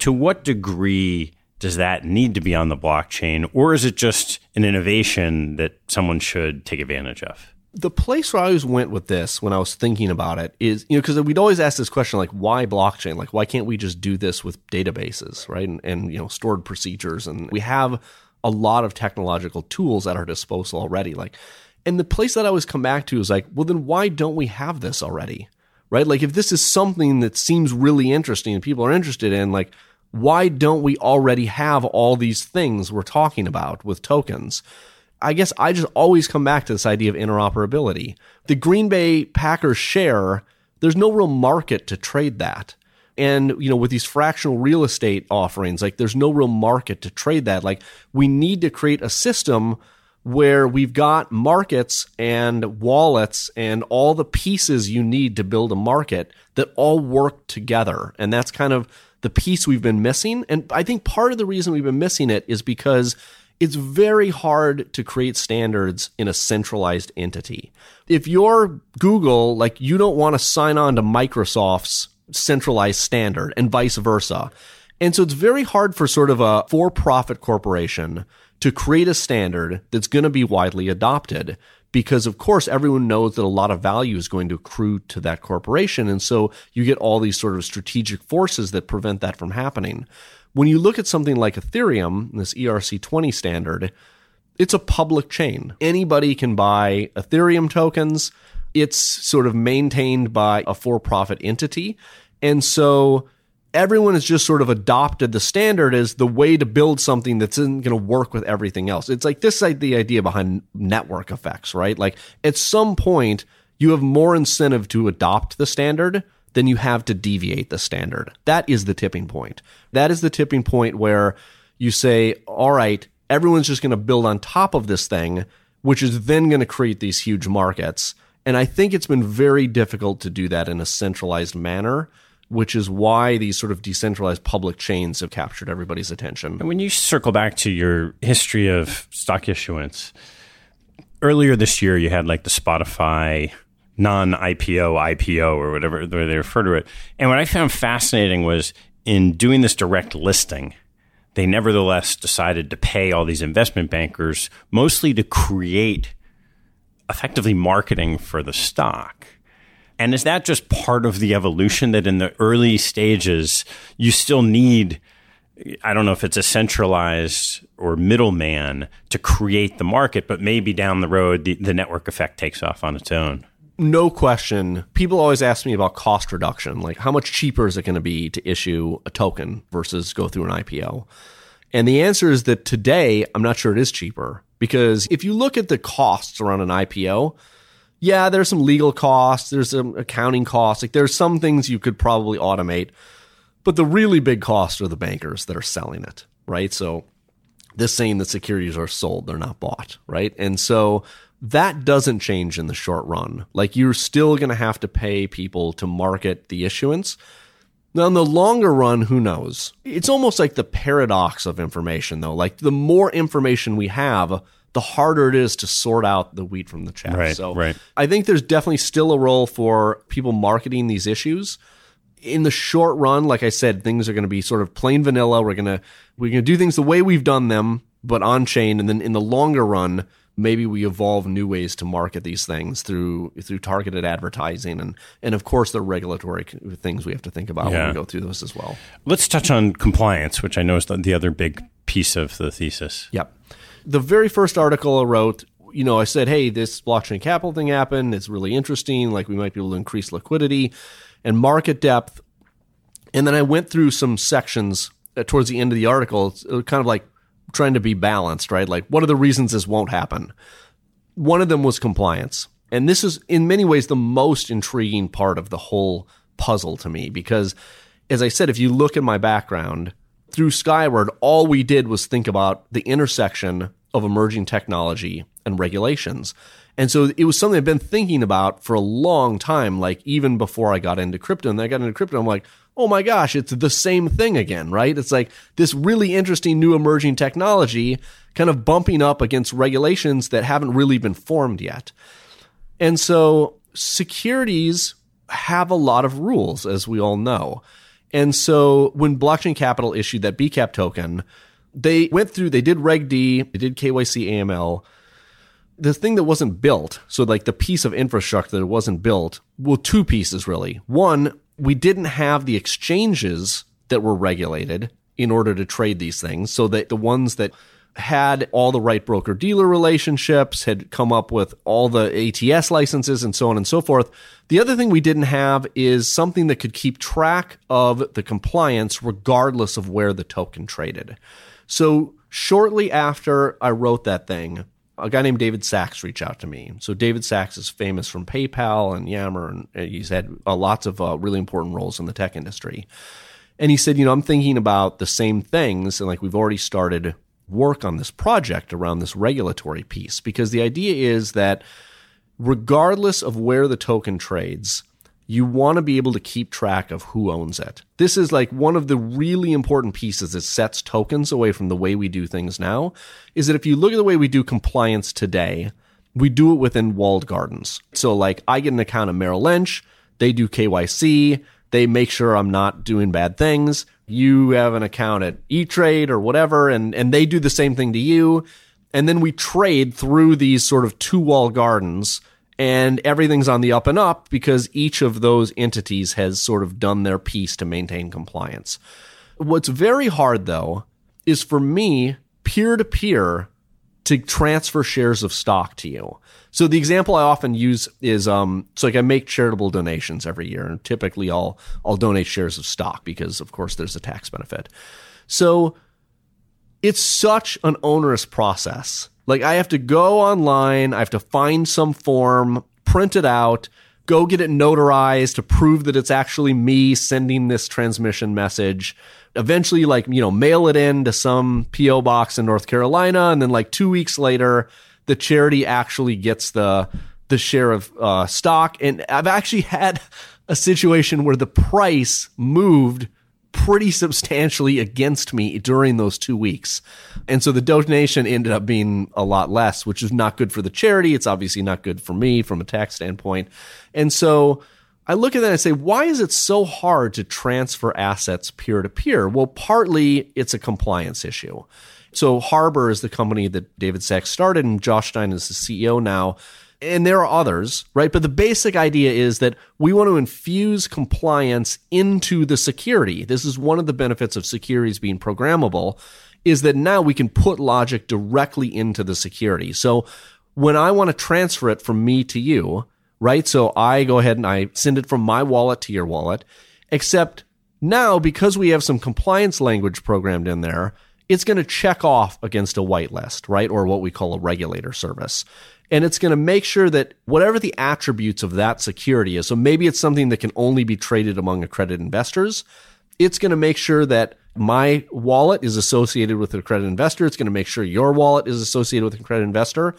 To what degree does that need to be on the blockchain, or is it just an innovation that someone should take advantage of? The place where I always went with this when I was thinking about it is, you know, because we'd always ask this question, like, why blockchain? Like, why can't we just do this with databases, right? And, and you know, stored procedures. And we have a lot of technological tools at our disposal already. Like, and the place that I always come back to is like, well, then why don't we have this already? Right? Like, if this is something that seems really interesting and people are interested in, like, why don't we already have all these things we're talking about with tokens? I guess I just always come back to this idea of interoperability. The Green Bay Packers share, there's no real market to trade that. And, you know, with these fractional real estate offerings, like there's no real market to trade that. Like we need to create a system where we've got markets and wallets and all the pieces you need to build a market that all work together. And that's kind of the piece we've been missing. And I think part of the reason we've been missing it is because it's very hard to create standards in a centralized entity. If you're Google, like you don't want to sign on to Microsoft's centralized standard and vice versa. And so it's very hard for sort of a for profit corporation to create a standard that's going to be widely adopted because of course everyone knows that a lot of value is going to accrue to that corporation. And so you get all these sort of strategic forces that prevent that from happening. When you look at something like ethereum this erc20 standard it's a public chain. Anybody can buy ethereum tokens. It's sort of maintained by a for-profit entity. And so everyone has just sort of adopted the standard as the way to build something that's going to work with everything else. It's like this like the idea behind network effects, right? Like at some point you have more incentive to adopt the standard than you have to deviate the standard. That is the tipping point. That is the tipping point where you say, all right, everyone's just going to build on top of this thing, which is then going to create these huge markets. And I think it's been very difficult to do that in a centralized manner which is why these sort of decentralized public chains have captured everybody's attention. And when you circle back to your history of stock issuance, earlier this year you had like the Spotify non IPO IPO or whatever they refer to it. And what I found fascinating was in doing this direct listing, they nevertheless decided to pay all these investment bankers mostly to create effectively marketing for the stock. And is that just part of the evolution that in the early stages, you still need, I don't know if it's a centralized or middleman to create the market, but maybe down the road, the, the network effect takes off on its own? No question. People always ask me about cost reduction. Like, how much cheaper is it going to be to issue a token versus go through an IPO? And the answer is that today, I'm not sure it is cheaper because if you look at the costs around an IPO, yeah, there's some legal costs, there's some accounting costs. Like there's some things you could probably automate, but the really big costs are the bankers that are selling it, right? So this saying that securities are sold, they're not bought, right? And so that doesn't change in the short run. Like you're still going to have to pay people to market the issuance. Now, in the longer run, who knows? It's almost like the paradox of information, though. Like the more information we have, the harder it is to sort out the wheat from the chaff. Right, so right. I think there's definitely still a role for people marketing these issues. In the short run, like I said, things are going to be sort of plain vanilla. We're gonna we're gonna do things the way we've done them, but on chain. And then in the longer run, maybe we evolve new ways to market these things through through targeted advertising and and of course the regulatory things we have to think about yeah. when we go through those as well. Let's touch on compliance, which I know is the other big piece of the thesis. Yep the very first article I wrote, you know, I said, hey, this blockchain capital thing happened. It's really interesting. Like we might be able to increase liquidity and market depth. And then I went through some sections uh, towards the end of the article, kind of like trying to be balanced, right? Like, what are the reasons this won't happen? One of them was compliance. And this is in many ways the most intriguing part of the whole puzzle to me because, as I said, if you look at my background through Skyward, all we did was think about the intersection of emerging technology and regulations. And so it was something I've been thinking about for a long time, like even before I got into crypto. And I got into crypto, I'm like, oh my gosh, it's the same thing again, right? It's like this really interesting new emerging technology kind of bumping up against regulations that haven't really been formed yet. And so securities have a lot of rules, as we all know. And so when Blockchain Capital issued that BCAP token, they went through, they did Reg D, they did KYC AML. The thing that wasn't built, so like the piece of infrastructure that wasn't built, well, two pieces really. One, we didn't have the exchanges that were regulated in order to trade these things. So that the ones that had all the right broker dealer relationships, had come up with all the ATS licenses and so on and so forth. The other thing we didn't have is something that could keep track of the compliance regardless of where the token traded. So shortly after I wrote that thing, a guy named David Sacks reached out to me. So David Sacks is famous from PayPal and Yammer, and he's had uh, lots of uh, really important roles in the tech industry. And he said, you know, I'm thinking about the same things, and like we've already started work on this project around this regulatory piece because the idea is that regardless of where the token trades, you want to be able to keep track of who owns it. This is like one of the really important pieces that sets tokens away from the way we do things now is that if you look at the way we do compliance today, we do it within walled gardens. So like I get an account of Merrill Lynch, they do KYC, they make sure I'm not doing bad things. You have an account at E-Trade or whatever and and they do the same thing to you. And then we trade through these sort of two wall gardens and everything's on the up and up because each of those entities has sort of done their piece to maintain compliance. What's very hard though is for me peer to peer to transfer shares of stock to you. So the example I often use is um so like I make charitable donations every year and typically I'll I'll donate shares of stock because of course there's a tax benefit. So it's such an onerous process like I have to go online, I have to find some form, print it out, go get it notarized to prove that it's actually me sending this transmission message. Eventually, like, you know, mail it in to some P.O. box in North Carolina. And then like two weeks later, the charity actually gets the, the share of uh, stock. And I've actually had a situation where the price moved pretty substantially against me during those two weeks. And so the donation ended up being a lot less, which is not good for the charity. It's obviously not good for me from a tax standpoint. And so I look at that and I say, why is it so hard to transfer assets peer to peer? Well, partly it's a compliance issue. So Harbor is the company that David Sacks started and Josh Stein is the CEO now and there are others, right? But the basic idea is that we want to infuse compliance into the security. This is one of the benefits of securities being programmable is that now we can put logic directly into the security. So when I want to transfer it from me to you, right? So I go ahead and I send it from my wallet to your wallet, except now because we have some compliance language programmed in there, it's going to check off against a whitelist, right? Or what we call a regulator service and it's going to make sure that whatever the attributes of that security is, so maybe it's something that can only be traded among accredited investors. It's going to make sure that my wallet is associated with an accredited investor. It's going to make sure your wallet is associated with an accredited investor.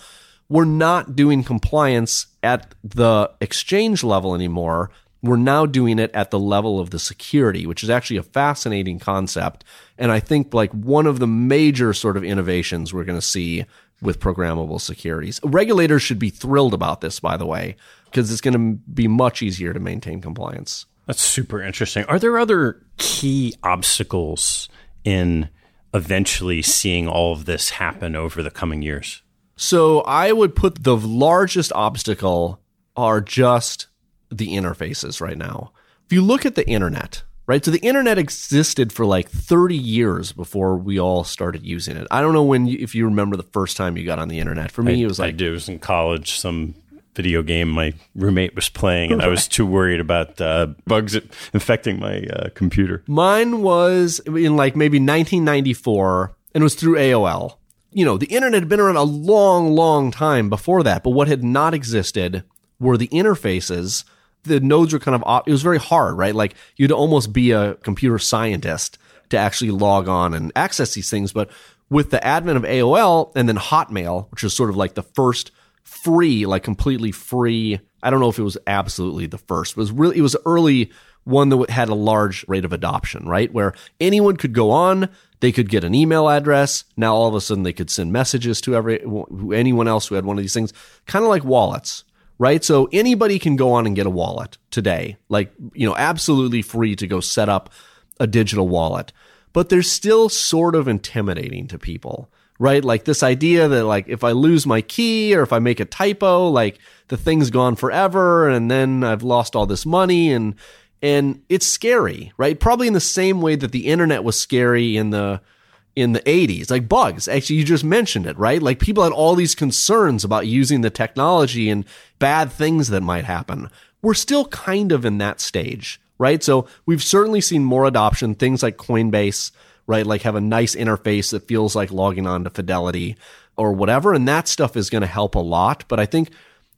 We're not doing compliance at the exchange level anymore. We're now doing it at the level of the security, which is actually a fascinating concept. And I think like one of the major sort of innovations we're going to see with programmable securities. Regulators should be thrilled about this, by the way, because it's going to be much easier to maintain compliance. That's super interesting. Are there other key obstacles in eventually seeing all of this happen over the coming years? So I would put the largest obstacle are just the interfaces right now. If you look at the internet, right? So the internet existed for like 30 years before we all started using it. I don't know when, you, if you remember the first time you got on the internet. For me, I, it was like. I do. It was in college, some video game my roommate was playing, and right. I was too worried about uh, bugs infecting my uh, computer. Mine was in like maybe 1994, and it was through AOL. You know, the internet had been around a long, long time before that, but what had not existed were the interfaces the nodes were kind of, it was very hard, right? Like you'd almost be a computer scientist to actually log on and access these things. But with the advent of AOL and then Hotmail, which is sort of like the first free, like completely free. I don't know if it was absolutely the first. but It was really, it was early one that had a large rate of adoption, right? Where anyone could go on, they could get an email address. Now all of a sudden they could send messages to every anyone else who had one of these things, kind of like wallets, right? So anybody can go on and get a wallet today, like you know, absolutely free to go set up a digital wallet. But they're still sort of intimidating to people, right? Like this idea that like if I lose my key or if I make a typo, like the thing's gone forever and then I've lost all this money and and it's scary, right? Probably in the same way that the internet was scary in the in the 80s, like bugs. Actually, you just mentioned it, right? Like people had all these concerns about using the technology and bad things that might happen. We're still kind of in that stage, right? So we've certainly seen more adoption, things like Coinbase, right? Like have a nice interface that feels like logging on to Fidelity or whatever. And that stuff is going to help a lot. But I think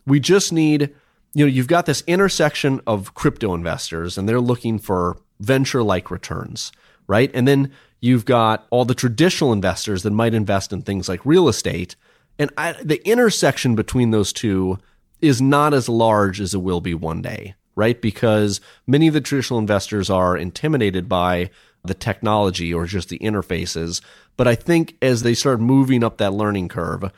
we just need you know, you've got this intersection of crypto investors and they're looking for venture like returns, right? And then you've got all the traditional investors that might invest in things like real estate. And I, the intersection between those two is not as large as it will be one day, right? Because many of the traditional investors are intimidated by the technology or just the interfaces. But I think as they start moving up that learning curve,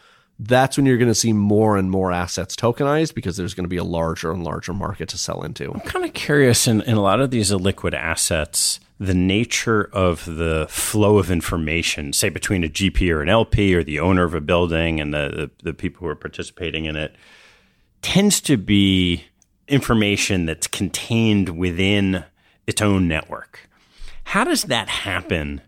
that's when you're going to see more and more assets tokenized because there's going to be a larger and larger market to sell into. I'm kind of curious in, in a lot of these illiquid assets, the nature of the flow of information, say between a GP or an LP or the owner of a building and the, the, the people who are participating in it, tends to be information that's contained within its own network. How does that happen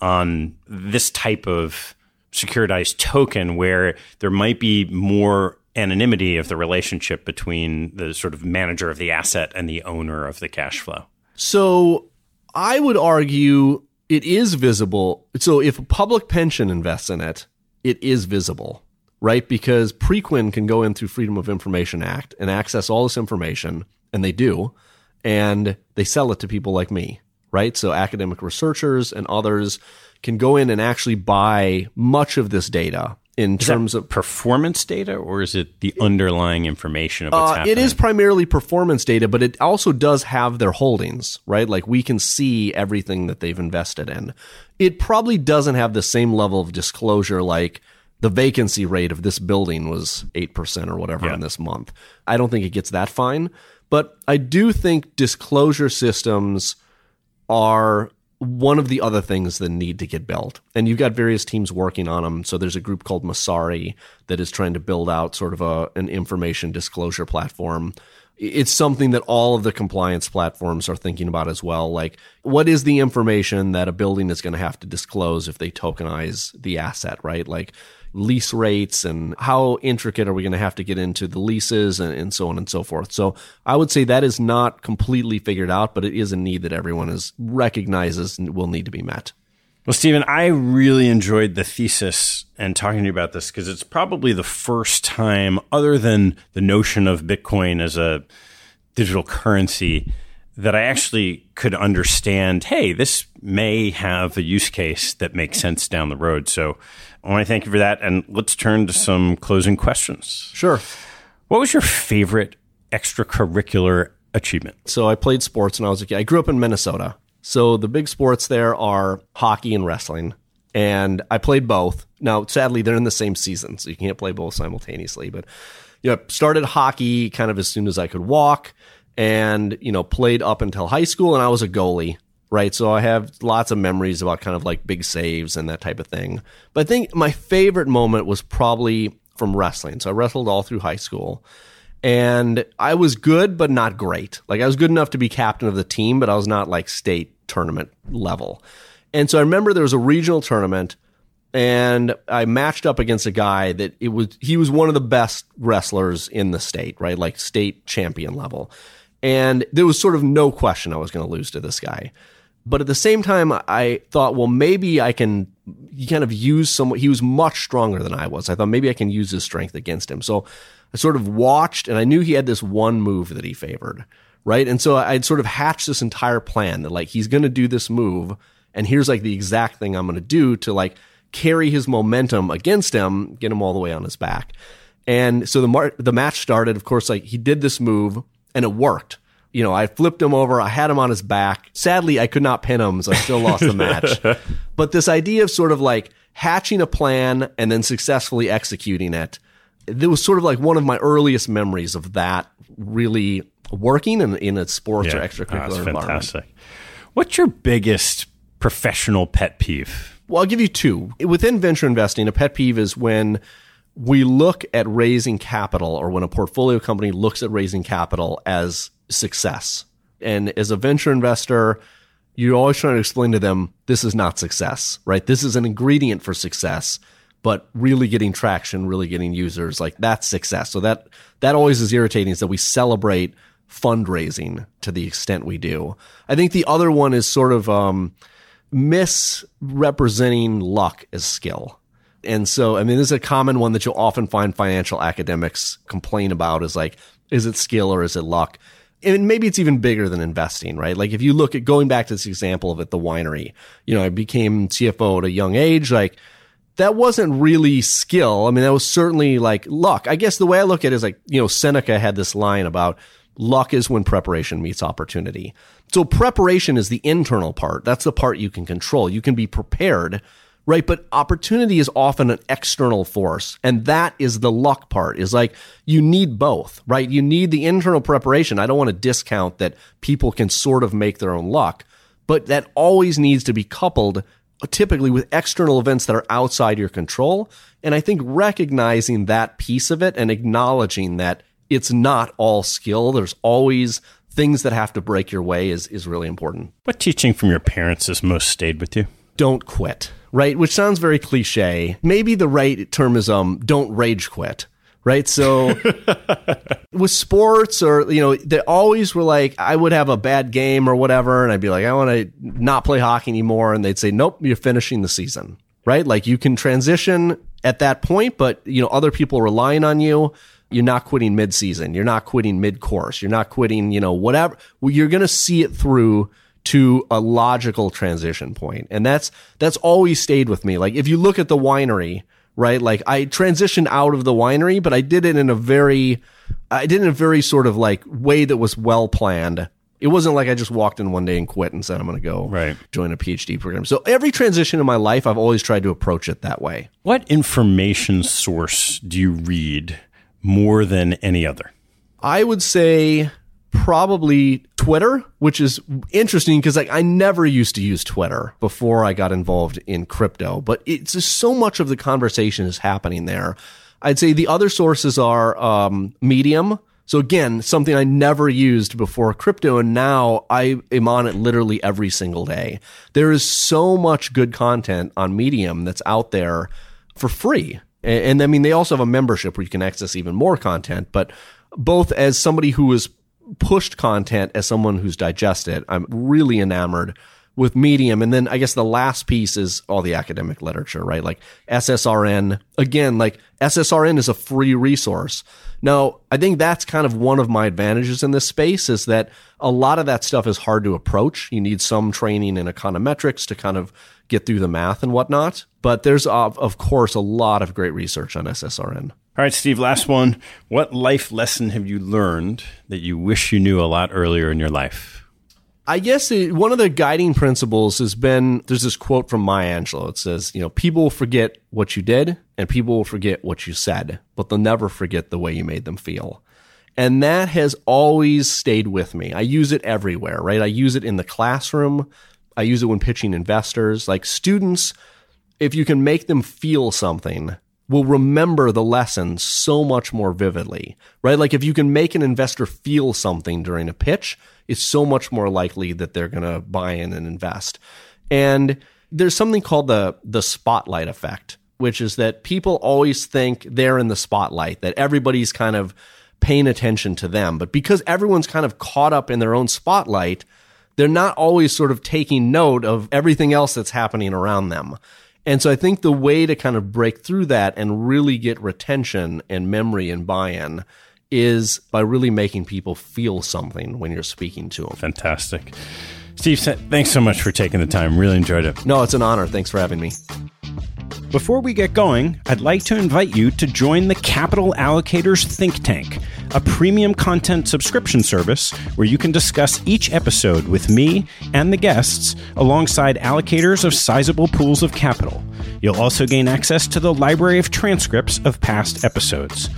on this type of securitized token where there might be more anonymity of the relationship between the sort of manager of the asset and the owner of the cash flow? So I would argue it is visible. So if a public pension invests in it, it is visible, right? Because Preqin can go in through Freedom of Information Act and access all this information, and they do, and they sell it to people like me, right? So academic researchers and others can go in and actually buy much of this data in is terms of performance data or is it the underlying information of what's uh, happening? It is primarily performance data, but it also does have their holdings, right? Like we can see everything that they've invested in. It probably doesn't have the same level of disclosure like the vacancy rate of this building was 8% or whatever yeah. in this month. I don't think it gets that fine, but I do think disclosure systems are one of the other things that need to get built. And you've got various teams working on them. So there's a group called Messari that is trying to build out sort of a, an information disclosure platform. It's something that all of the compliance platforms are thinking about as well. Like, what is the information that a building is going to have to disclose if they tokenize the asset, right? Like, lease rates and how intricate are we going to have to get into the leases and, and, so on and so forth. So I would say that is not completely figured out, but it is a need that everyone is recognizes and will need to be met. Well, Stephen, I really enjoyed the thesis and talking to you about this because it's probably the first time, other than the notion of Bitcoin as a digital currency, that I actually could understand, hey, this may have a use case that makes sense down the road. So I want to thank you for that. And let's turn to some closing questions. Sure. What was your favorite extracurricular achievement? So I played sports when I was a kid. I grew up in Minnesota. So the big sports there are hockey and wrestling. And I played both. Now, sadly, they're in the same season, so you can't play both simultaneously. But you know, started hockey kind of as soon as I could walk and, you know, played up until high school and I was a goalie, right? So I have lots of memories about kind of like big saves and that type of thing. But I think my favorite moment was probably from wrestling. So I wrestled all through high school and I was good, but not great. Like I was good enough to be captain of the team, but I was not like state tournament level. And so I remember there was a regional tournament and I matched up against a guy that it was he was one of the best wrestlers in the state, right? Like state champion level. And there was sort of no question I was going to lose to this guy. But at the same time, I thought, well, maybe I can kind of use some, he was much stronger than I was. I thought maybe I can use his strength against him. So I sort of watched and I knew he had this one move that he favored, right? And so I'd sort of hatched this entire plan that like he's going to do this move and here's like the exact thing I'm going to do to like carry his momentum against him, get him all the way on his back. And so the mar- the match started. Of course, like he did this move and it worked. You know, I flipped him over. I had him on his back. Sadly, I could not pin him, so I still lost the match. [laughs] But this idea of sort of like hatching a plan and then successfully executing it, it was sort of like one of my earliest memories of that really working in, in a sports or extracurricular Oh, environment. fantastic. What's your biggest professional pet peeve? Well, I'll give you two. Within venture investing, a pet peeve is when we look at raising capital or when a portfolio company looks at raising capital as success. And as a venture investor, you're always trying to explain to them this is not success, right? This is an ingredient for success, but really getting traction, really getting users, like that's success. So that that always is irritating is that we celebrate fundraising to the extent we do. I think the other one is sort of um misrepresenting luck as skill. And so, I mean, this is a common one that you'll often find financial academics complain about is like, is it skill or is it luck? And maybe it's even bigger than investing, right? Like if you look at going back to this example of at the winery, you know, I became CFO at a young age, like that wasn't really skill. I mean, that was certainly like luck. I guess the way I look at it is like, you know, Seneca had this line about luck is when preparation meets opportunity. So preparation is the internal part. That's the part you can control. You can be prepared, right? But opportunity is often an external force. And that is the luck part is like you need both, right? You need the internal preparation. I don't want to discount that people can sort of make their own luck, but that always needs to be coupled uh, typically with external events that are outside your control. And I think recognizing that piece of it and acknowledging that it's not all skill, there's always things that have to break your way is, is really important. What teaching from your parents has most stayed with you? Don't quit, right? Which sounds very cliche. Maybe the right term is um, don't rage quit. Right. So [laughs] with sports or, you know, they always were like, I would have a bad game or whatever. And I'd be like, I want to not play hockey anymore. And they'd say, nope, you're finishing the season. Right. Like you can transition at that point, but, you know, other people are relying on you. You're not quitting mid season. You're not quitting mid course. You're not quitting, you know, whatever. Well, you're going to see it through to a logical transition point. And that's, that's always stayed with me. Like if you look at the winery, right? Like I transitioned out of the winery, but I did it in a very, I did it in a very sort of like way that was well planned. It wasn't like I just walked in one day and quit and said I'm going to go Right. join a PhD program. So every transition in my life, I've always tried to approach it that way. What information source do you read more than any other? I would say probably Twitter, which is interesting because like I never used to use Twitter before I got involved in crypto, but it's just so much of the conversation is happening there. I'd say the other sources are um, Medium. So again, something I never used before crypto, and now I am on it literally every single day. There is so much good content on Medium that's out there for free. And, and I mean, they also have a membership where you can access even more content. But both as somebody who has pushed content, as someone who's digested, I'm really enamored with Medium. And then I guess the last piece is all the academic literature, right? Like SSRN. Again, like SSRN is a free resource. Now, I think that's kind of one of my advantages in this space is that a lot of that stuff is hard to approach. You need some training in econometrics to kind of get through the math and whatnot. But there's, of course, a lot of great research on SSRN. All right, Steve, last one. What life lesson have you learned that you wish you knew a lot earlier in your life? I guess it, one of the guiding principles has been there's this quote from Maya Angelou. It says, you know, people will forget what you did and people will forget what you said, but they'll never forget the way you made them feel. And that has always stayed with me. I use it everywhere, right? I use it in the classroom. I use it when pitching investors. Like students, if you can make them feel something, will remember the lesson so much more vividly, right? Like if you can make an investor feel something during a pitch, it's so much more likely that they're going to buy in and invest. And there's something called the the spotlight effect, which is that people always think they're in the spotlight, that everybody's kind of paying attention to them. But because everyone's kind of caught up in their own spotlight, they're not always sort of taking note of everything else that's happening around them. And so I think the way to kind of break through that and really get retention and memory and buy in is by really making people feel something when you're speaking to them. Fantastic. Steve, thanks so much for taking the time. Really enjoyed it. No, it's an honor. Thanks for having me. Before we get going, I'd like to invite you to join the Capital Allocators Think Tank, a premium content subscription service where you can discuss each episode with me and the guests alongside allocators of sizable pools of capital. You'll also gain access to the library of transcripts of past episodes.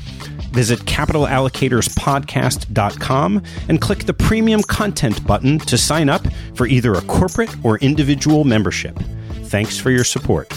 Visit capitalallocatorspodcast.com and click the premium content button to sign up for either a corporate or individual membership. Thanks for your support.